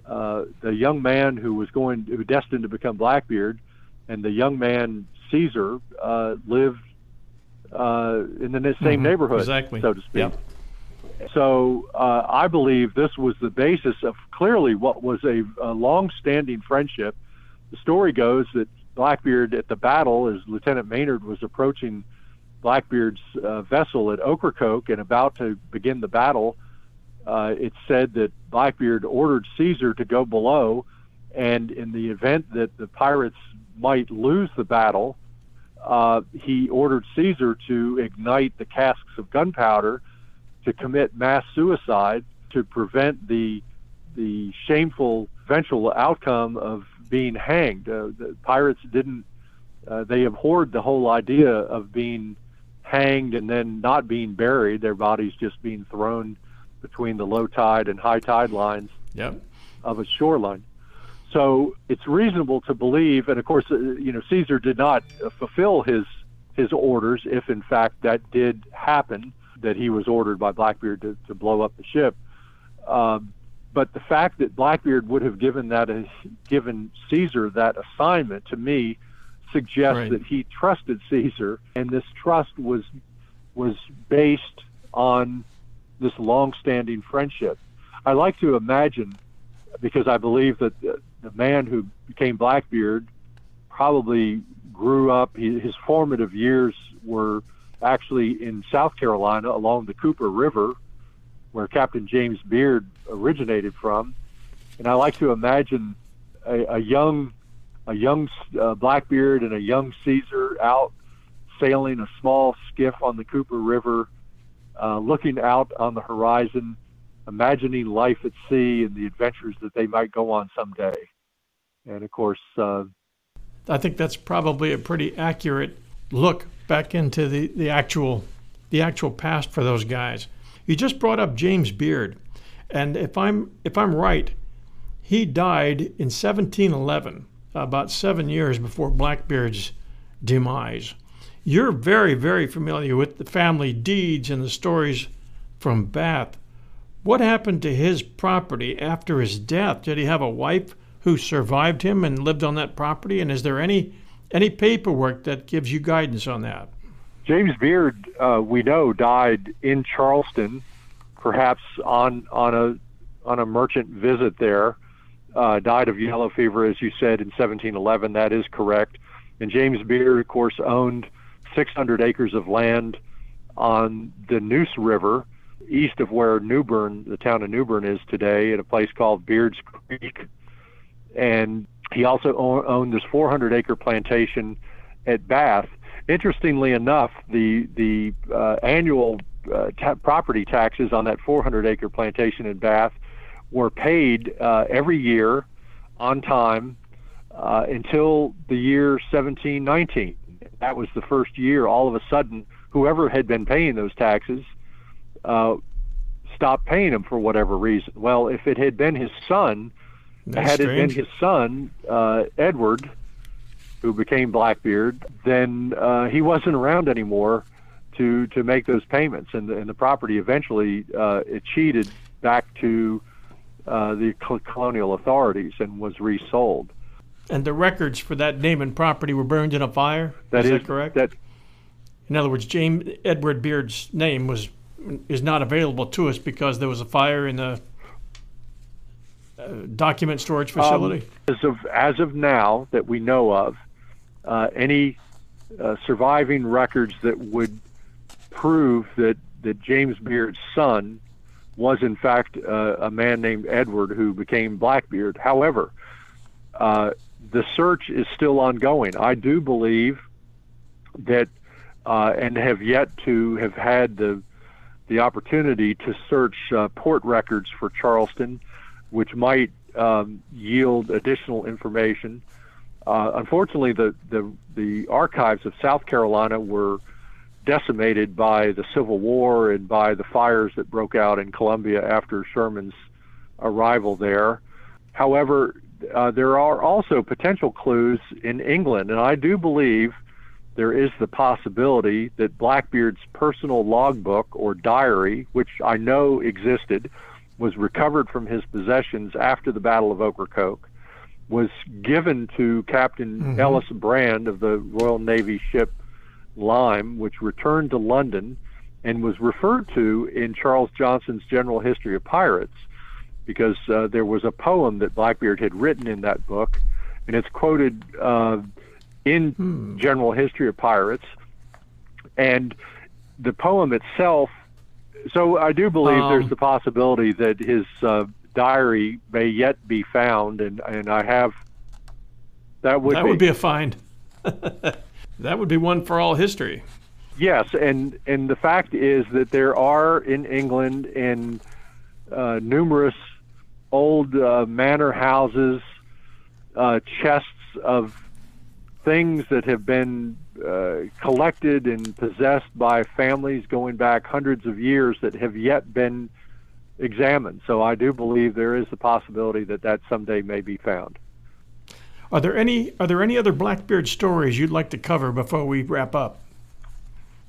uh, the young man who was going, who destined to become Blackbeard, and the young man Caesar uh, lived uh, in the same mm-hmm. neighborhood, exactly. so to speak. Yep. So uh, I believe this was the basis of clearly what was a, a long-standing friendship the story goes that Blackbeard at the battle, as Lieutenant Maynard was approaching Blackbeard's uh, vessel at Ocracoke and about to begin the battle, uh, it said that Blackbeard ordered Caesar to go below, and in the event that the pirates might lose the battle, uh, he ordered Caesar to ignite the casks of gunpowder to commit mass suicide to prevent the the shameful eventual outcome of being hanged. Uh, the pirates didn't. Uh, they abhorred the whole idea of being hanged and then not being buried. Their bodies just being thrown between the low tide and high tide lines yep. of a shoreline. So it's reasonable to believe, and of course, uh, you know, Caesar did not fulfill his his orders. If in fact that did happen, that he was ordered by Blackbeard to, to blow up the ship. Um, but the fact that Blackbeard would have given that a, given Caesar that assignment to me suggests right. that he trusted Caesar, and this trust was was based on this long-standing friendship. I like to imagine, because I believe that the, the man who became Blackbeard probably grew up. He, his formative years were actually in South Carolina along the Cooper River, where Captain James Beard originated from. And I like to imagine a, a young, a young uh, Blackbeard and a young Caesar out sailing a small skiff on the Cooper River, uh, looking out on the horizon, imagining life at sea and the adventures that they might go on someday. And of course, uh, I think that's probably a pretty accurate look back into the, the actual the actual past for those guys. You just brought up James Beard, and if I'm if I'm right, he died in 1711, about seven years before Blackbeard's demise. You're very very familiar with the family deeds and the stories from Bath. What happened to his property after his death? Did he have a wife who survived him and lived on that property? And is there any any paperwork that gives you guidance on that? James Beard, uh, we know, died in Charleston, perhaps on on a on a merchant visit there. Uh, died of yellow fever, as you said, in 1711. That is correct. And James Beard, of course, owned 600 acres of land on the Neuse River, east of where New Bern, the town of New Bern, is today, at a place called Beard's Creek. And he also owned this 400 acre plantation at Bath interestingly enough, the the uh, annual uh, ta- property taxes on that 400 acre plantation in Bath were paid uh, every year on time uh, until the year 1719. That was the first year. All of a sudden, whoever had been paying those taxes uh, stopped paying them for whatever reason. Well, if it had been his son, That's had strange. it been his son, uh, Edward, who became Blackbeard, then uh, he wasn't around anymore to to make those payments, and the, and the property eventually uh, escheated back to uh, the colonial authorities and was resold. And the records for that name and property were burned in a fire. That is, is that correct? That in other words, James Edward Beard's name was is not available to us because there was a fire in the uh, document storage facility. Um, as of as of now that we know of, any uh, surviving records that would prove that, that James Beard's son was in fact uh, a man named Edward who became Blackbeard. However, uh, the search is still ongoing. I do believe that, uh, and have yet to have had the the opportunity to search uh, port records for Charleston, which might um, yield additional information. Uh, unfortunately, the, the, the archives of South Carolina were decimated by the Civil War and by the fires that broke out in Columbia after Sherman's arrival there. However, uh, there are also potential clues in England, and I do believe there is the possibility that Blackbeard's personal logbook or diary, which I know existed, was recovered from his possessions after the Battle of Ocracoke was given to Captain mm-hmm. Ellis Brand of the Royal Navy ship Lyme, which returned to London and was referred to in Charles Johnson's General History of Pirates because uh, there was a poem that Blackbeard had written in that book, and it's quoted uh, in Hmm. General History of Pirates. And the poem itself. So I do believe Um, there's the possibility that his uh, diary may yet be found, and and I have. That would that be, would be a find. (laughs) that would be one for all history. Yes, and and the fact is that there are in England in uh, numerous old uh, manor houses uh, chests of things that have been uh, collected and possessed by families going back hundreds of years that have yet been examined. So I do believe there is the possibility that that someday may be found. Are there any Are there any other Blackbeard stories you'd like to cover before we wrap up?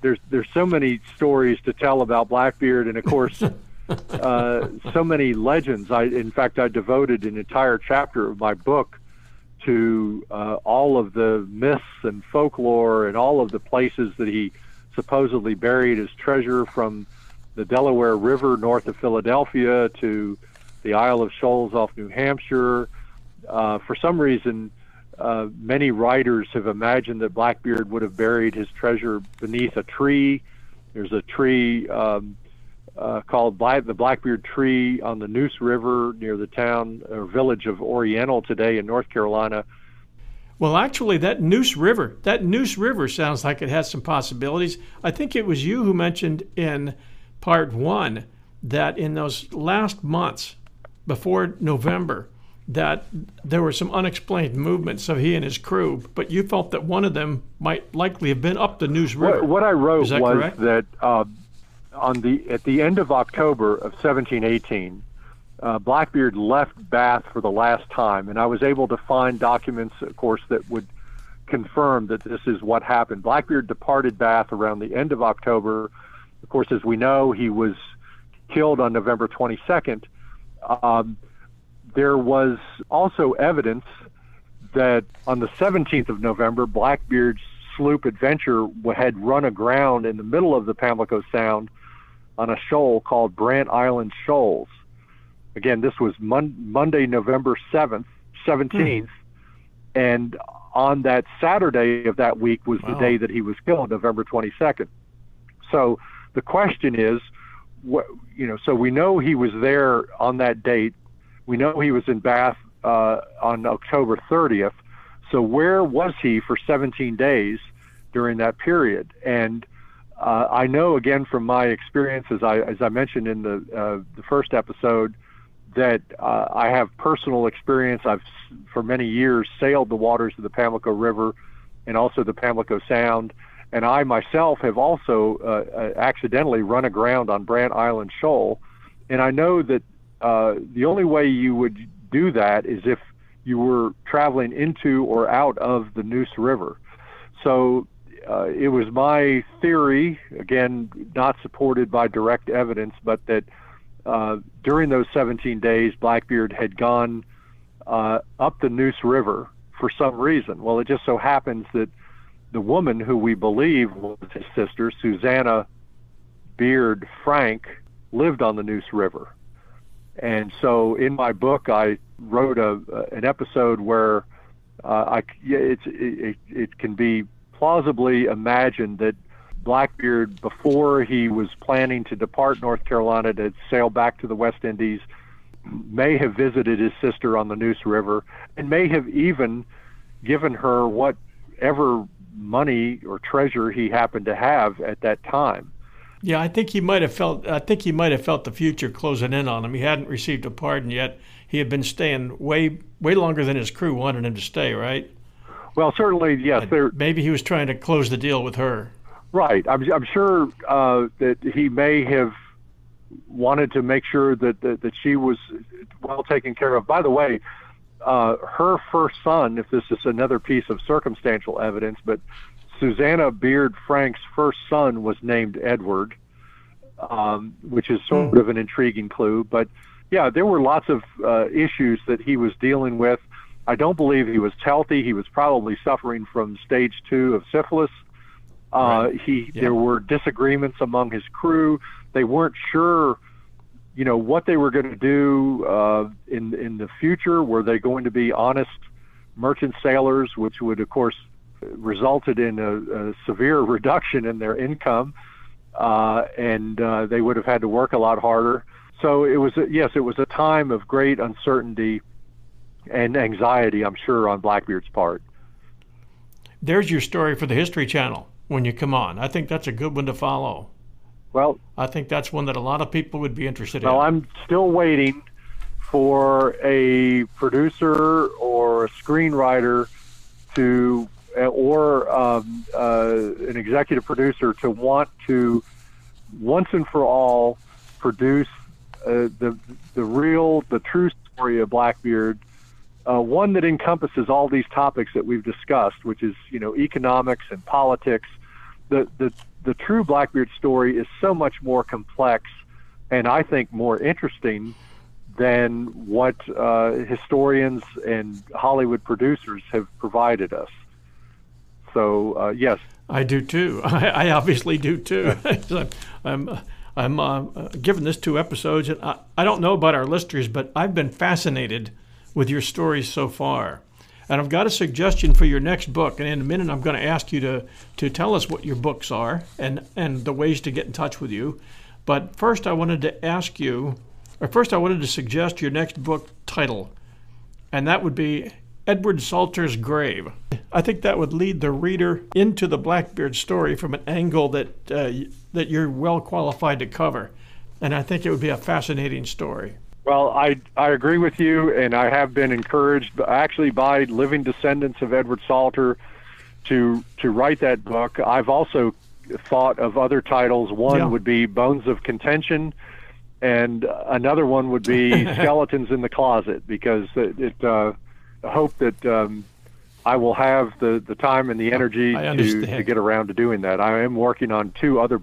there's there's so many stories to tell about Blackbeard, and of course, (laughs) uh, so many legends. I, in fact, I devoted an entire chapter of my book to uh, all of the myths and folklore and all of the places that he supposedly buried his treasure, from the Delaware River north of Philadelphia to the Isle of Shoals off New Hampshire. Uh, for some reason, uh, many writers have imagined that Blackbeard would have buried his treasure beneath a tree. There's a tree um, uh, called the Blackbeard Tree on the Neuse River near the town or village of Oriental today in North Carolina. Well, actually, that Neuse River, that Neuse River sounds like it has some possibilities. I think it was you who mentioned in part one that in those last months before November, that there were some unexplained movements of he and his crew, but you felt that one of them might likely have been up the Neuse River. What, what I wrote that was correct? that uh, on the at the end of October of 1718, uh, Blackbeard left Bath for the last time, and I was able to find documents, of course, that would confirm that this is what happened. Blackbeard departed Bath around the end of October. Of course, as we know, he was killed on November 22nd. Um, there was also evidence that on the 17th of November, Blackbeard's sloop Adventure had run aground in the middle of the Pamlico Sound on a shoal called Brant Island Shoals. Again, this was mon- Monday, November 7th, 17th, and on that Saturday of that week was the day that he was killed, November 22nd. So the question is, what you know? So we know he was there on that date. We know he was in Bath uh, on October 30th. So where was he for 17 days during that period? And uh, I know again from my experience, as I as I mentioned in the uh, the first episode, that uh, I have personal experience. I've for many years sailed the waters of the Pamlico River and also the Pamlico Sound, and I myself have also uh, uh, accidentally run aground on Brant Island Shoal, and I know that uh, the only way you would do that is if you were traveling into or out of the Neuse River. So uh, it was my theory, again, not supported by direct evidence, but that uh, during those 17 days, Blackbeard had gone uh, up the Neuse River for some reason. Well, it just so happens that the woman who we believe was his sister, Susanna Beard Frank, lived on the Neuse River. And so in my book, I wrote a, an episode where uh, I, it's, it, it can be plausibly imagined that Blackbeard, before he was planning to depart North Carolina to sail back to the West Indies, may have visited his sister on the Neuse River and may have even given her whatever money or treasure he happened to have at that time. Yeah, I think he might have felt. I think he might have felt the future closing in on him. He hadn't received a pardon yet. He had been staying way, way longer than his crew wanted him to stay. Right? Well, certainly, yes. There, Maybe he was trying to close the deal with her. right. I'm, I'm sure uh, that he may have wanted to make sure that, that that she was well taken care of. By the way, uh, her first son, if this is another piece of circumstantial evidence, but Susanna Beard Frank's first son was named Edward, um, which is sort of an intriguing clue. But yeah, there were lots of uh, issues that he was dealing with. I don't believe he was healthy. He was probably suffering from stage two of syphilis. Uh, Right. He Yeah. there were disagreements among his crew. They weren't sure, you know, what they were going to do uh, in in the future. Were they going to be honest merchant sailors, which would, of course, resulted in a, a severe (laughs) reduction in their income, uh, and uh, they would have had to work a lot harder. So it was, a, yes, it was a time of great uncertainty and anxiety, I'm sure, on Blackbeard's part. There's your story for the History Channel when you come on. I think that's a good one to follow. Well, I think that's one that a lot of people would be interested well, in. Well, I'm still waiting for a producer or a screenwriter to, or um, uh, an executive producer to want to once and for all produce uh, the the real, the true story of Blackbeard, uh, one that encompasses all these topics that we've discussed, which is you know economics and politics. The the the true Blackbeard story is so much more complex, and I think more interesting than what uh, historians and Hollywood producers have provided us. So uh, yes, I do too. (laughs) I, I obviously do too. (laughs) I'm I'm uh, giving this two episodes, and I, I don't know about our listeners, but I've been fascinated with your stories so far. And I've got a suggestion for your next book. And in a minute, I'm going to ask you to, to tell us what your books are and, and the ways to get in touch with you. But first, I wanted to ask you, or first, I wanted to suggest your next book title, and that would be Edward Salter's Grave. I think that would lead the reader into the Blackbeard story from an angle that, uh, that you're well qualified to cover. And I think it would be a fascinating story. Well, I I agree with you, and I have been encouraged actually by living descendants of Edward Salter to to write that book. I've also thought of other titles. One yeah. would be Bones of Contention, and another one would be (laughs) Skeletons in the Closet, because it, it uh, hope that um, I will have the, the time and the energy to, to get around to doing that. I am working on two other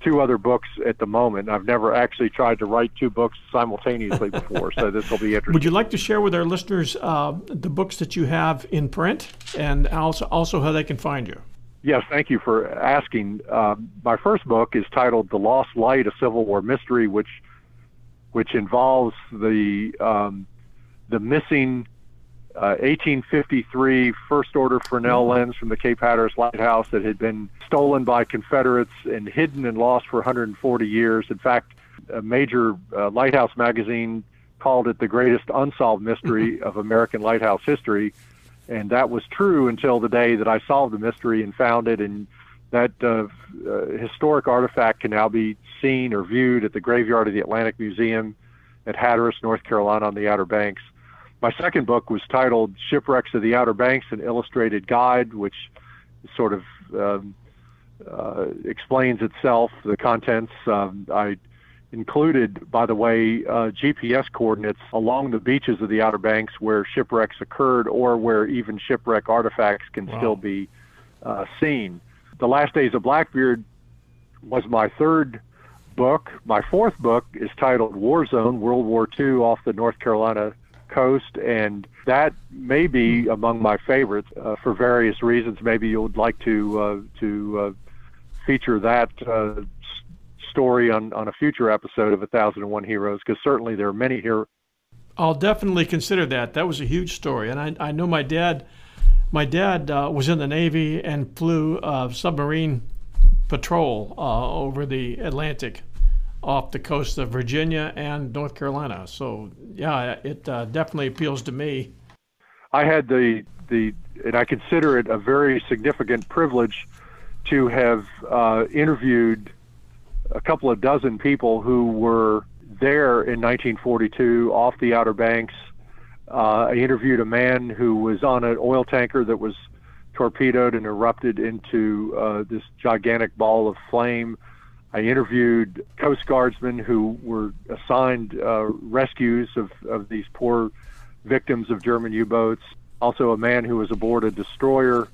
two other books at the moment. I've never actually tried to write two books simultaneously before, so this will be interesting. Would you like to share with our listeners uh, the books that you have in print and also also how they can find you? Yes, thank you for asking. Uh, my first book is titled "The Lost Light: A Civil War Mystery," which which involves the um, the missing 1853 uh, first order Fresnel mm-hmm. lens from the Cape Hatteras lighthouse that had been stolen by Confederates and hidden and lost for 140 years. In fact, a major uh, lighthouse magazine called it the greatest unsolved mystery (laughs) of American lighthouse history. And that was true until the day that I solved the mystery and found it. And that uh, uh, historic artifact can now be seen or viewed at the graveyard of the Atlantic Museum at Hatteras, North Carolina, on the Outer Banks. My second book was titled Shipwrecks of the Outer Banks, an illustrated guide, which sort of um, uh, explains itself, the contents. Um, I included, by the way, uh, GPS coordinates along the beaches of the Outer Banks where shipwrecks occurred or where even shipwreck artifacts can wow. still be uh, seen. The Last Days of Blackbeard was my third book. My fourth book is titled War Zone World War II off the North Carolina coast, and that may be among my favorites uh, for various reasons. Maybe you would like to uh, to uh, feature that uh, story on on a future episode of A Thousand and One Heroes, because certainly there are many here. I'll definitely consider that. That was a huge story, and I I know my dad. My dad uh, was in the Navy and flew uh, submarine patrol over the Atlantic off the coast of Virginia and North Carolina. So yeah, it uh, definitely appeals to me. I had the the and I consider it a very significant privilege to have uh, interviewed a couple of dozen people who were there in 1942 off the Outer Banks. Uh, I interviewed a man who was on an oil tanker that was torpedoed and erupted into uh, this gigantic ball of flame I interviewed Coast Guardsmen who were assigned uh, rescues of, of these poor victims of German U boats. Also, a man who was aboard a destroyer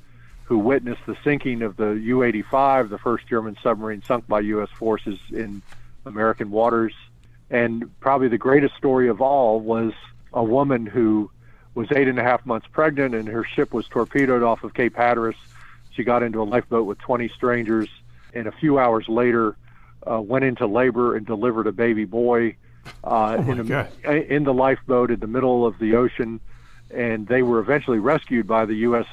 who witnessed the sinking of the U 85, the first German submarine sunk by U.S. forces in American waters. And probably the greatest story of all was a woman who was eight and a half months pregnant and her ship was torpedoed off of Cape Hatteras. She got into a lifeboat with 20 strangers, and a few hours later, uh, went into labor and delivered a baby boy uh, (laughs) oh in, a, in the lifeboat in the middle of the ocean. and they were eventually rescued by the U.S.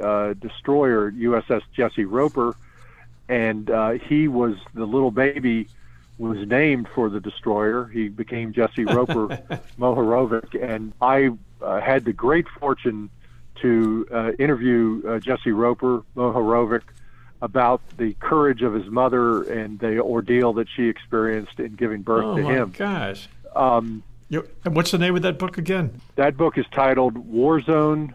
Uh, destroyer USS Jesse Roper, and uh, he was the little baby was named for the destroyer. He became Jesse Roper (laughs) Mohorovic, and I uh, had the great fortune to uh, interview uh, Jesse Roper Mohorovic about the courage of his mother and the ordeal that she experienced in giving birth oh to him. gosh. Um, and what's the name of that book again? that book is titled War Zone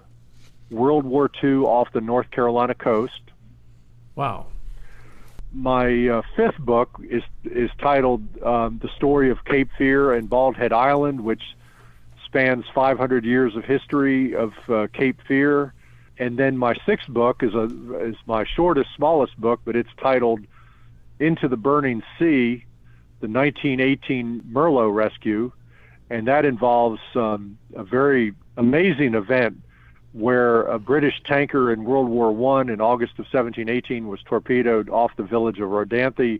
World War II off the North Carolina coast. Wow. My uh, fifth book is is titled um, The Story of Cape Fear and Bald Head Island, which spans 500 years of history of uh, Cape Fear. And then my sixth book is a is my shortest, smallest book, but it's titled Into the Burning Sea: The 1918 Mirlo Rescue, and that involves um, a very amazing event where a British tanker in World War One in August of 1718 was torpedoed off the village of Rodanthe,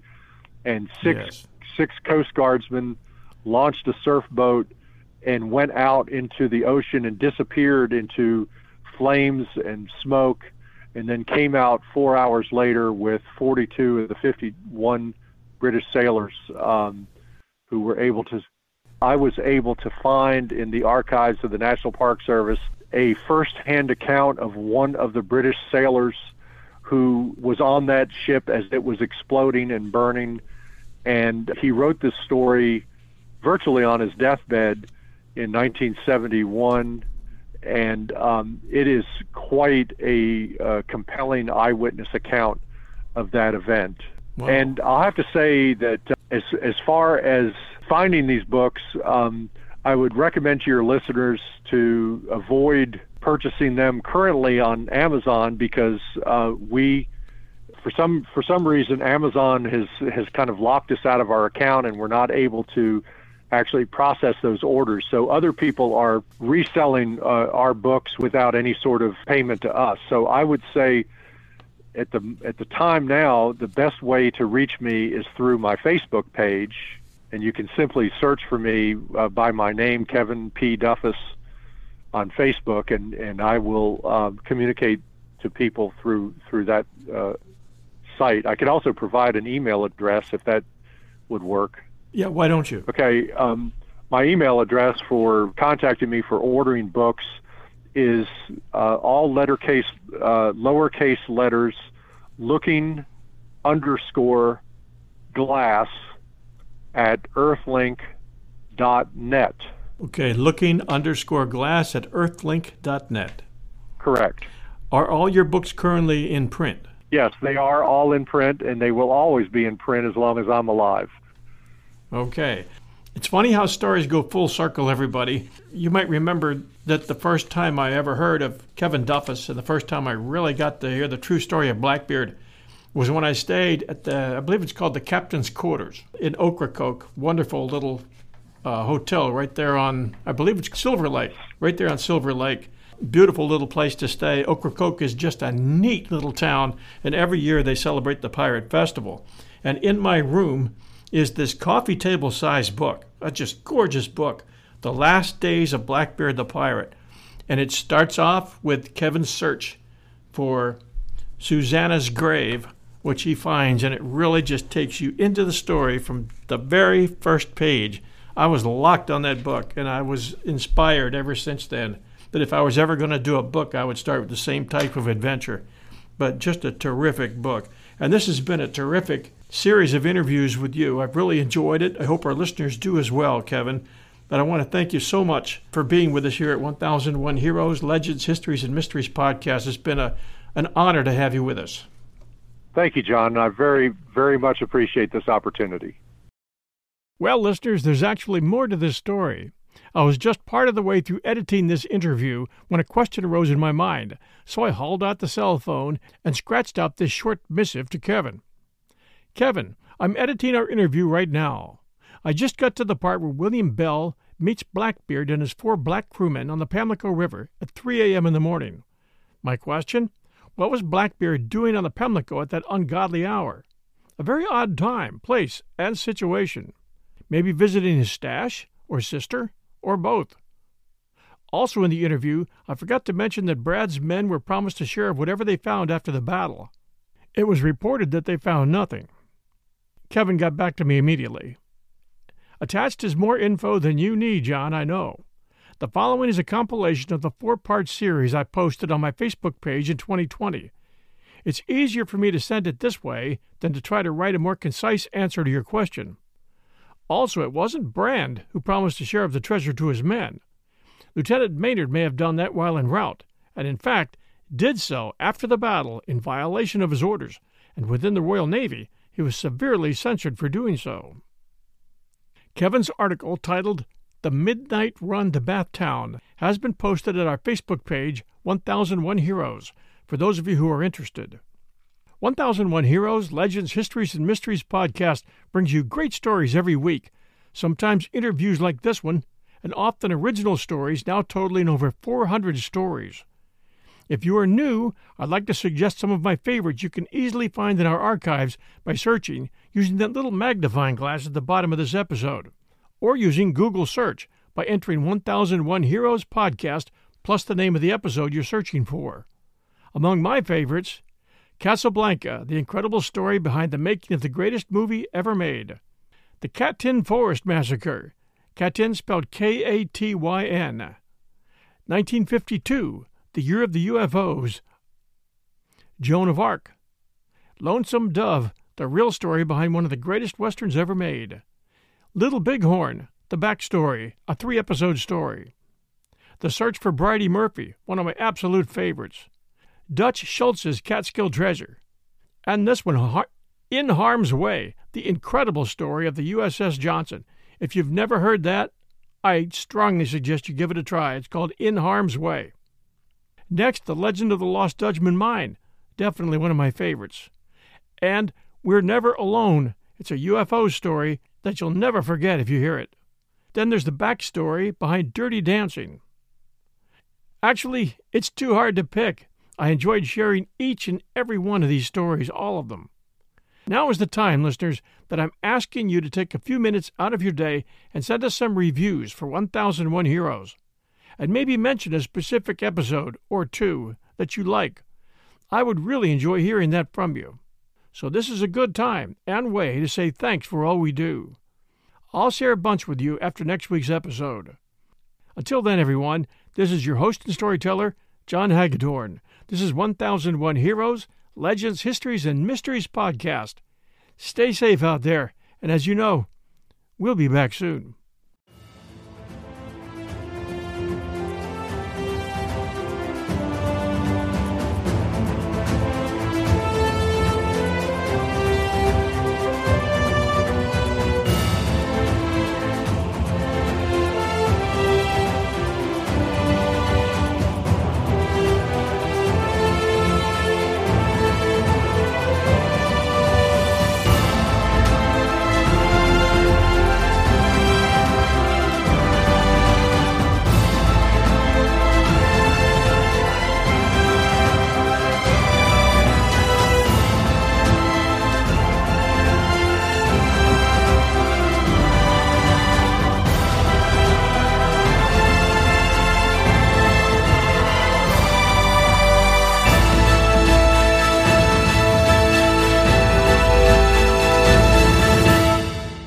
and six Yes. six Coast Guardsmen launched a surf boat and went out into the ocean and disappeared into flames and smoke, and then came out four hours later with 42 of the 51 British sailors um, who were able to. I was able to find in the archives of the National Park Service a first-hand account of one of the British sailors who was on that ship as it was exploding and burning, and he wrote this story virtually on his deathbed in 1971, and um, it is quite a uh, compelling eyewitness account of that event. Wow. And I'll have to say that uh, as as far as finding these books, um, I would recommend to your listeners to avoid purchasing them currently on Amazon because uh, we for some for some reason Amazon has has kind of locked us out of our account and we're not able to actually process those orders. So other people are reselling uh, our books without any sort of payment to us. So I would say at the at the time now, the best way to reach me is through my Facebook page, and you can simply search for me uh, by my name, Kevin P. Duffus, on Facebook, and and I will um, communicate to people through through that uh, site. I could also provide an email address if that would work. Yeah, why don't you? Okay, um, my email address for contacting me for ordering books is uh, all lettercase, uh, lowercase letters, looking underscore glass at earthlink.net. Okay, looking underscore glass at earthlink.net. Correct. Are all your books currently in print? Yes, they are all in print, and they will always be in print as long as I'm alive. Okay. It's funny how stories go full circle, everybody. You might remember that the first time I ever heard of Kevin Duffus and the first time I really got to hear the true story of Blackbeard was when I stayed at the, I believe it's called the Captain's Quarters in Ocracoke. Wonderful little uh, hotel right there on, I believe it's Silver Lake, right there on Silver Lake. Beautiful little place to stay. Ocracoke is just a neat little town, and every year they celebrate the Pirate Festival. And in my room is this coffee table size book, a just gorgeous book, The Last Days of Blackbeard the Pirate. And it starts off with Kevin's search for Susanna's grave, which he finds, and it really just takes you into the story from the very first page. I was locked on that book, and I was inspired ever since then that if I was ever going to do a book, I would start with the same type of adventure. But just a terrific book. And this has been a terrific series of interviews with you. I've really enjoyed it. I hope our listeners do as well, Kevin. But I want to thank you so much for being with us here at 1001 Heroes, Legends, Histories, and Mysteries podcast. It's been a, an honor to have you with us. Thank you, John. I very, very much appreciate this opportunity. Well, listeners, there's actually more to this story. I was just part of the way through editing this interview when a question arose in my mind, so I hauled out the cell phone and scratched out this short missive to Kevin. Kevin, I'm editing our interview right now. I just got to the part where William Bell meets Blackbeard and his four black crewmen on the Pamlico River at 3 a.m. in the morning. My question? What was Blackbeard doing on the Pamlico at that ungodly hour? A very odd time, place, and situation. Maybe visiting his stash, or sister, or both. Also, in the interview, I forgot to mention that Brand's men were promised a share of whatever they found after the battle. It was reported that they found nothing. Kevin got back to me immediately. Attached is more info than you need, John, I know. The following is a compilation of the four part series I posted on my Facebook page in 2020. It's easier for me to send it this way than to try to write a more concise answer to your question. Also, it wasn't Brand who promised a share of the treasure to his men. Lieutenant Maynard may have done that while en route, and in fact did so after the battle in violation of his orders, and within the Royal Navy he was severely censured for doing so. Kevin's article titled the Midnight Run to Bath Town has been posted at our Facebook page, 1001 Heroes, for those of you who are interested. 1001 Heroes, Legends, Histories, and Mysteries podcast brings you great stories every week, sometimes interviews like this one, and often original stories now totaling over 400 stories. If you are new, I'd like to suggest some of my favorites you can easily find in our archives by searching using that little magnifying glass at the bottom of this episode or using Google search by entering 1001 Heroes Podcast plus the name of the episode you're searching for. Among my favorites, Casablanca, the incredible story behind the making of the greatest movie ever made. The Katyn Forest Massacre, Katyn spelled K A T Y N. 1952, the year of the UFOs. Joan of Arc. Lonesome Dove, the real story behind one of the greatest westerns ever made. Little Bighorn, The Backstory, a three episode story. The Search for Bridey Murphy, one of my absolute favorites. Dutch Schultz's Catskill Treasure. And this one, In Harm's Way, the incredible story of the USS Johnston. If you've never heard that, I strongly suggest you give it a try. It's called In Harm's Way. Next, The Legend of the Lost Dutchman Mine, definitely one of my favorites. And We're Never Alone. It's a UFO story that you'll never forget if you hear it. Then there's the backstory behind Dirty Dancing. Actually, it's too hard to pick. I enjoyed sharing each and every one of these stories, all of them. Now is the time, listeners, that I'm asking you to take a few minutes out of your day and send us some reviews for 1001 Heroes. And maybe mention a specific episode or two that you like. I would really enjoy hearing that from you. So this is a good time and way to say thanks for all we do. I'll share a bunch with you after next week's episode. Until then, everyone, this is your host and storyteller, John Hagedorn. This is 1001 Heroes, Legends, Histories, and Mysteries podcast. Stay safe out there, and as you know, we'll be back soon.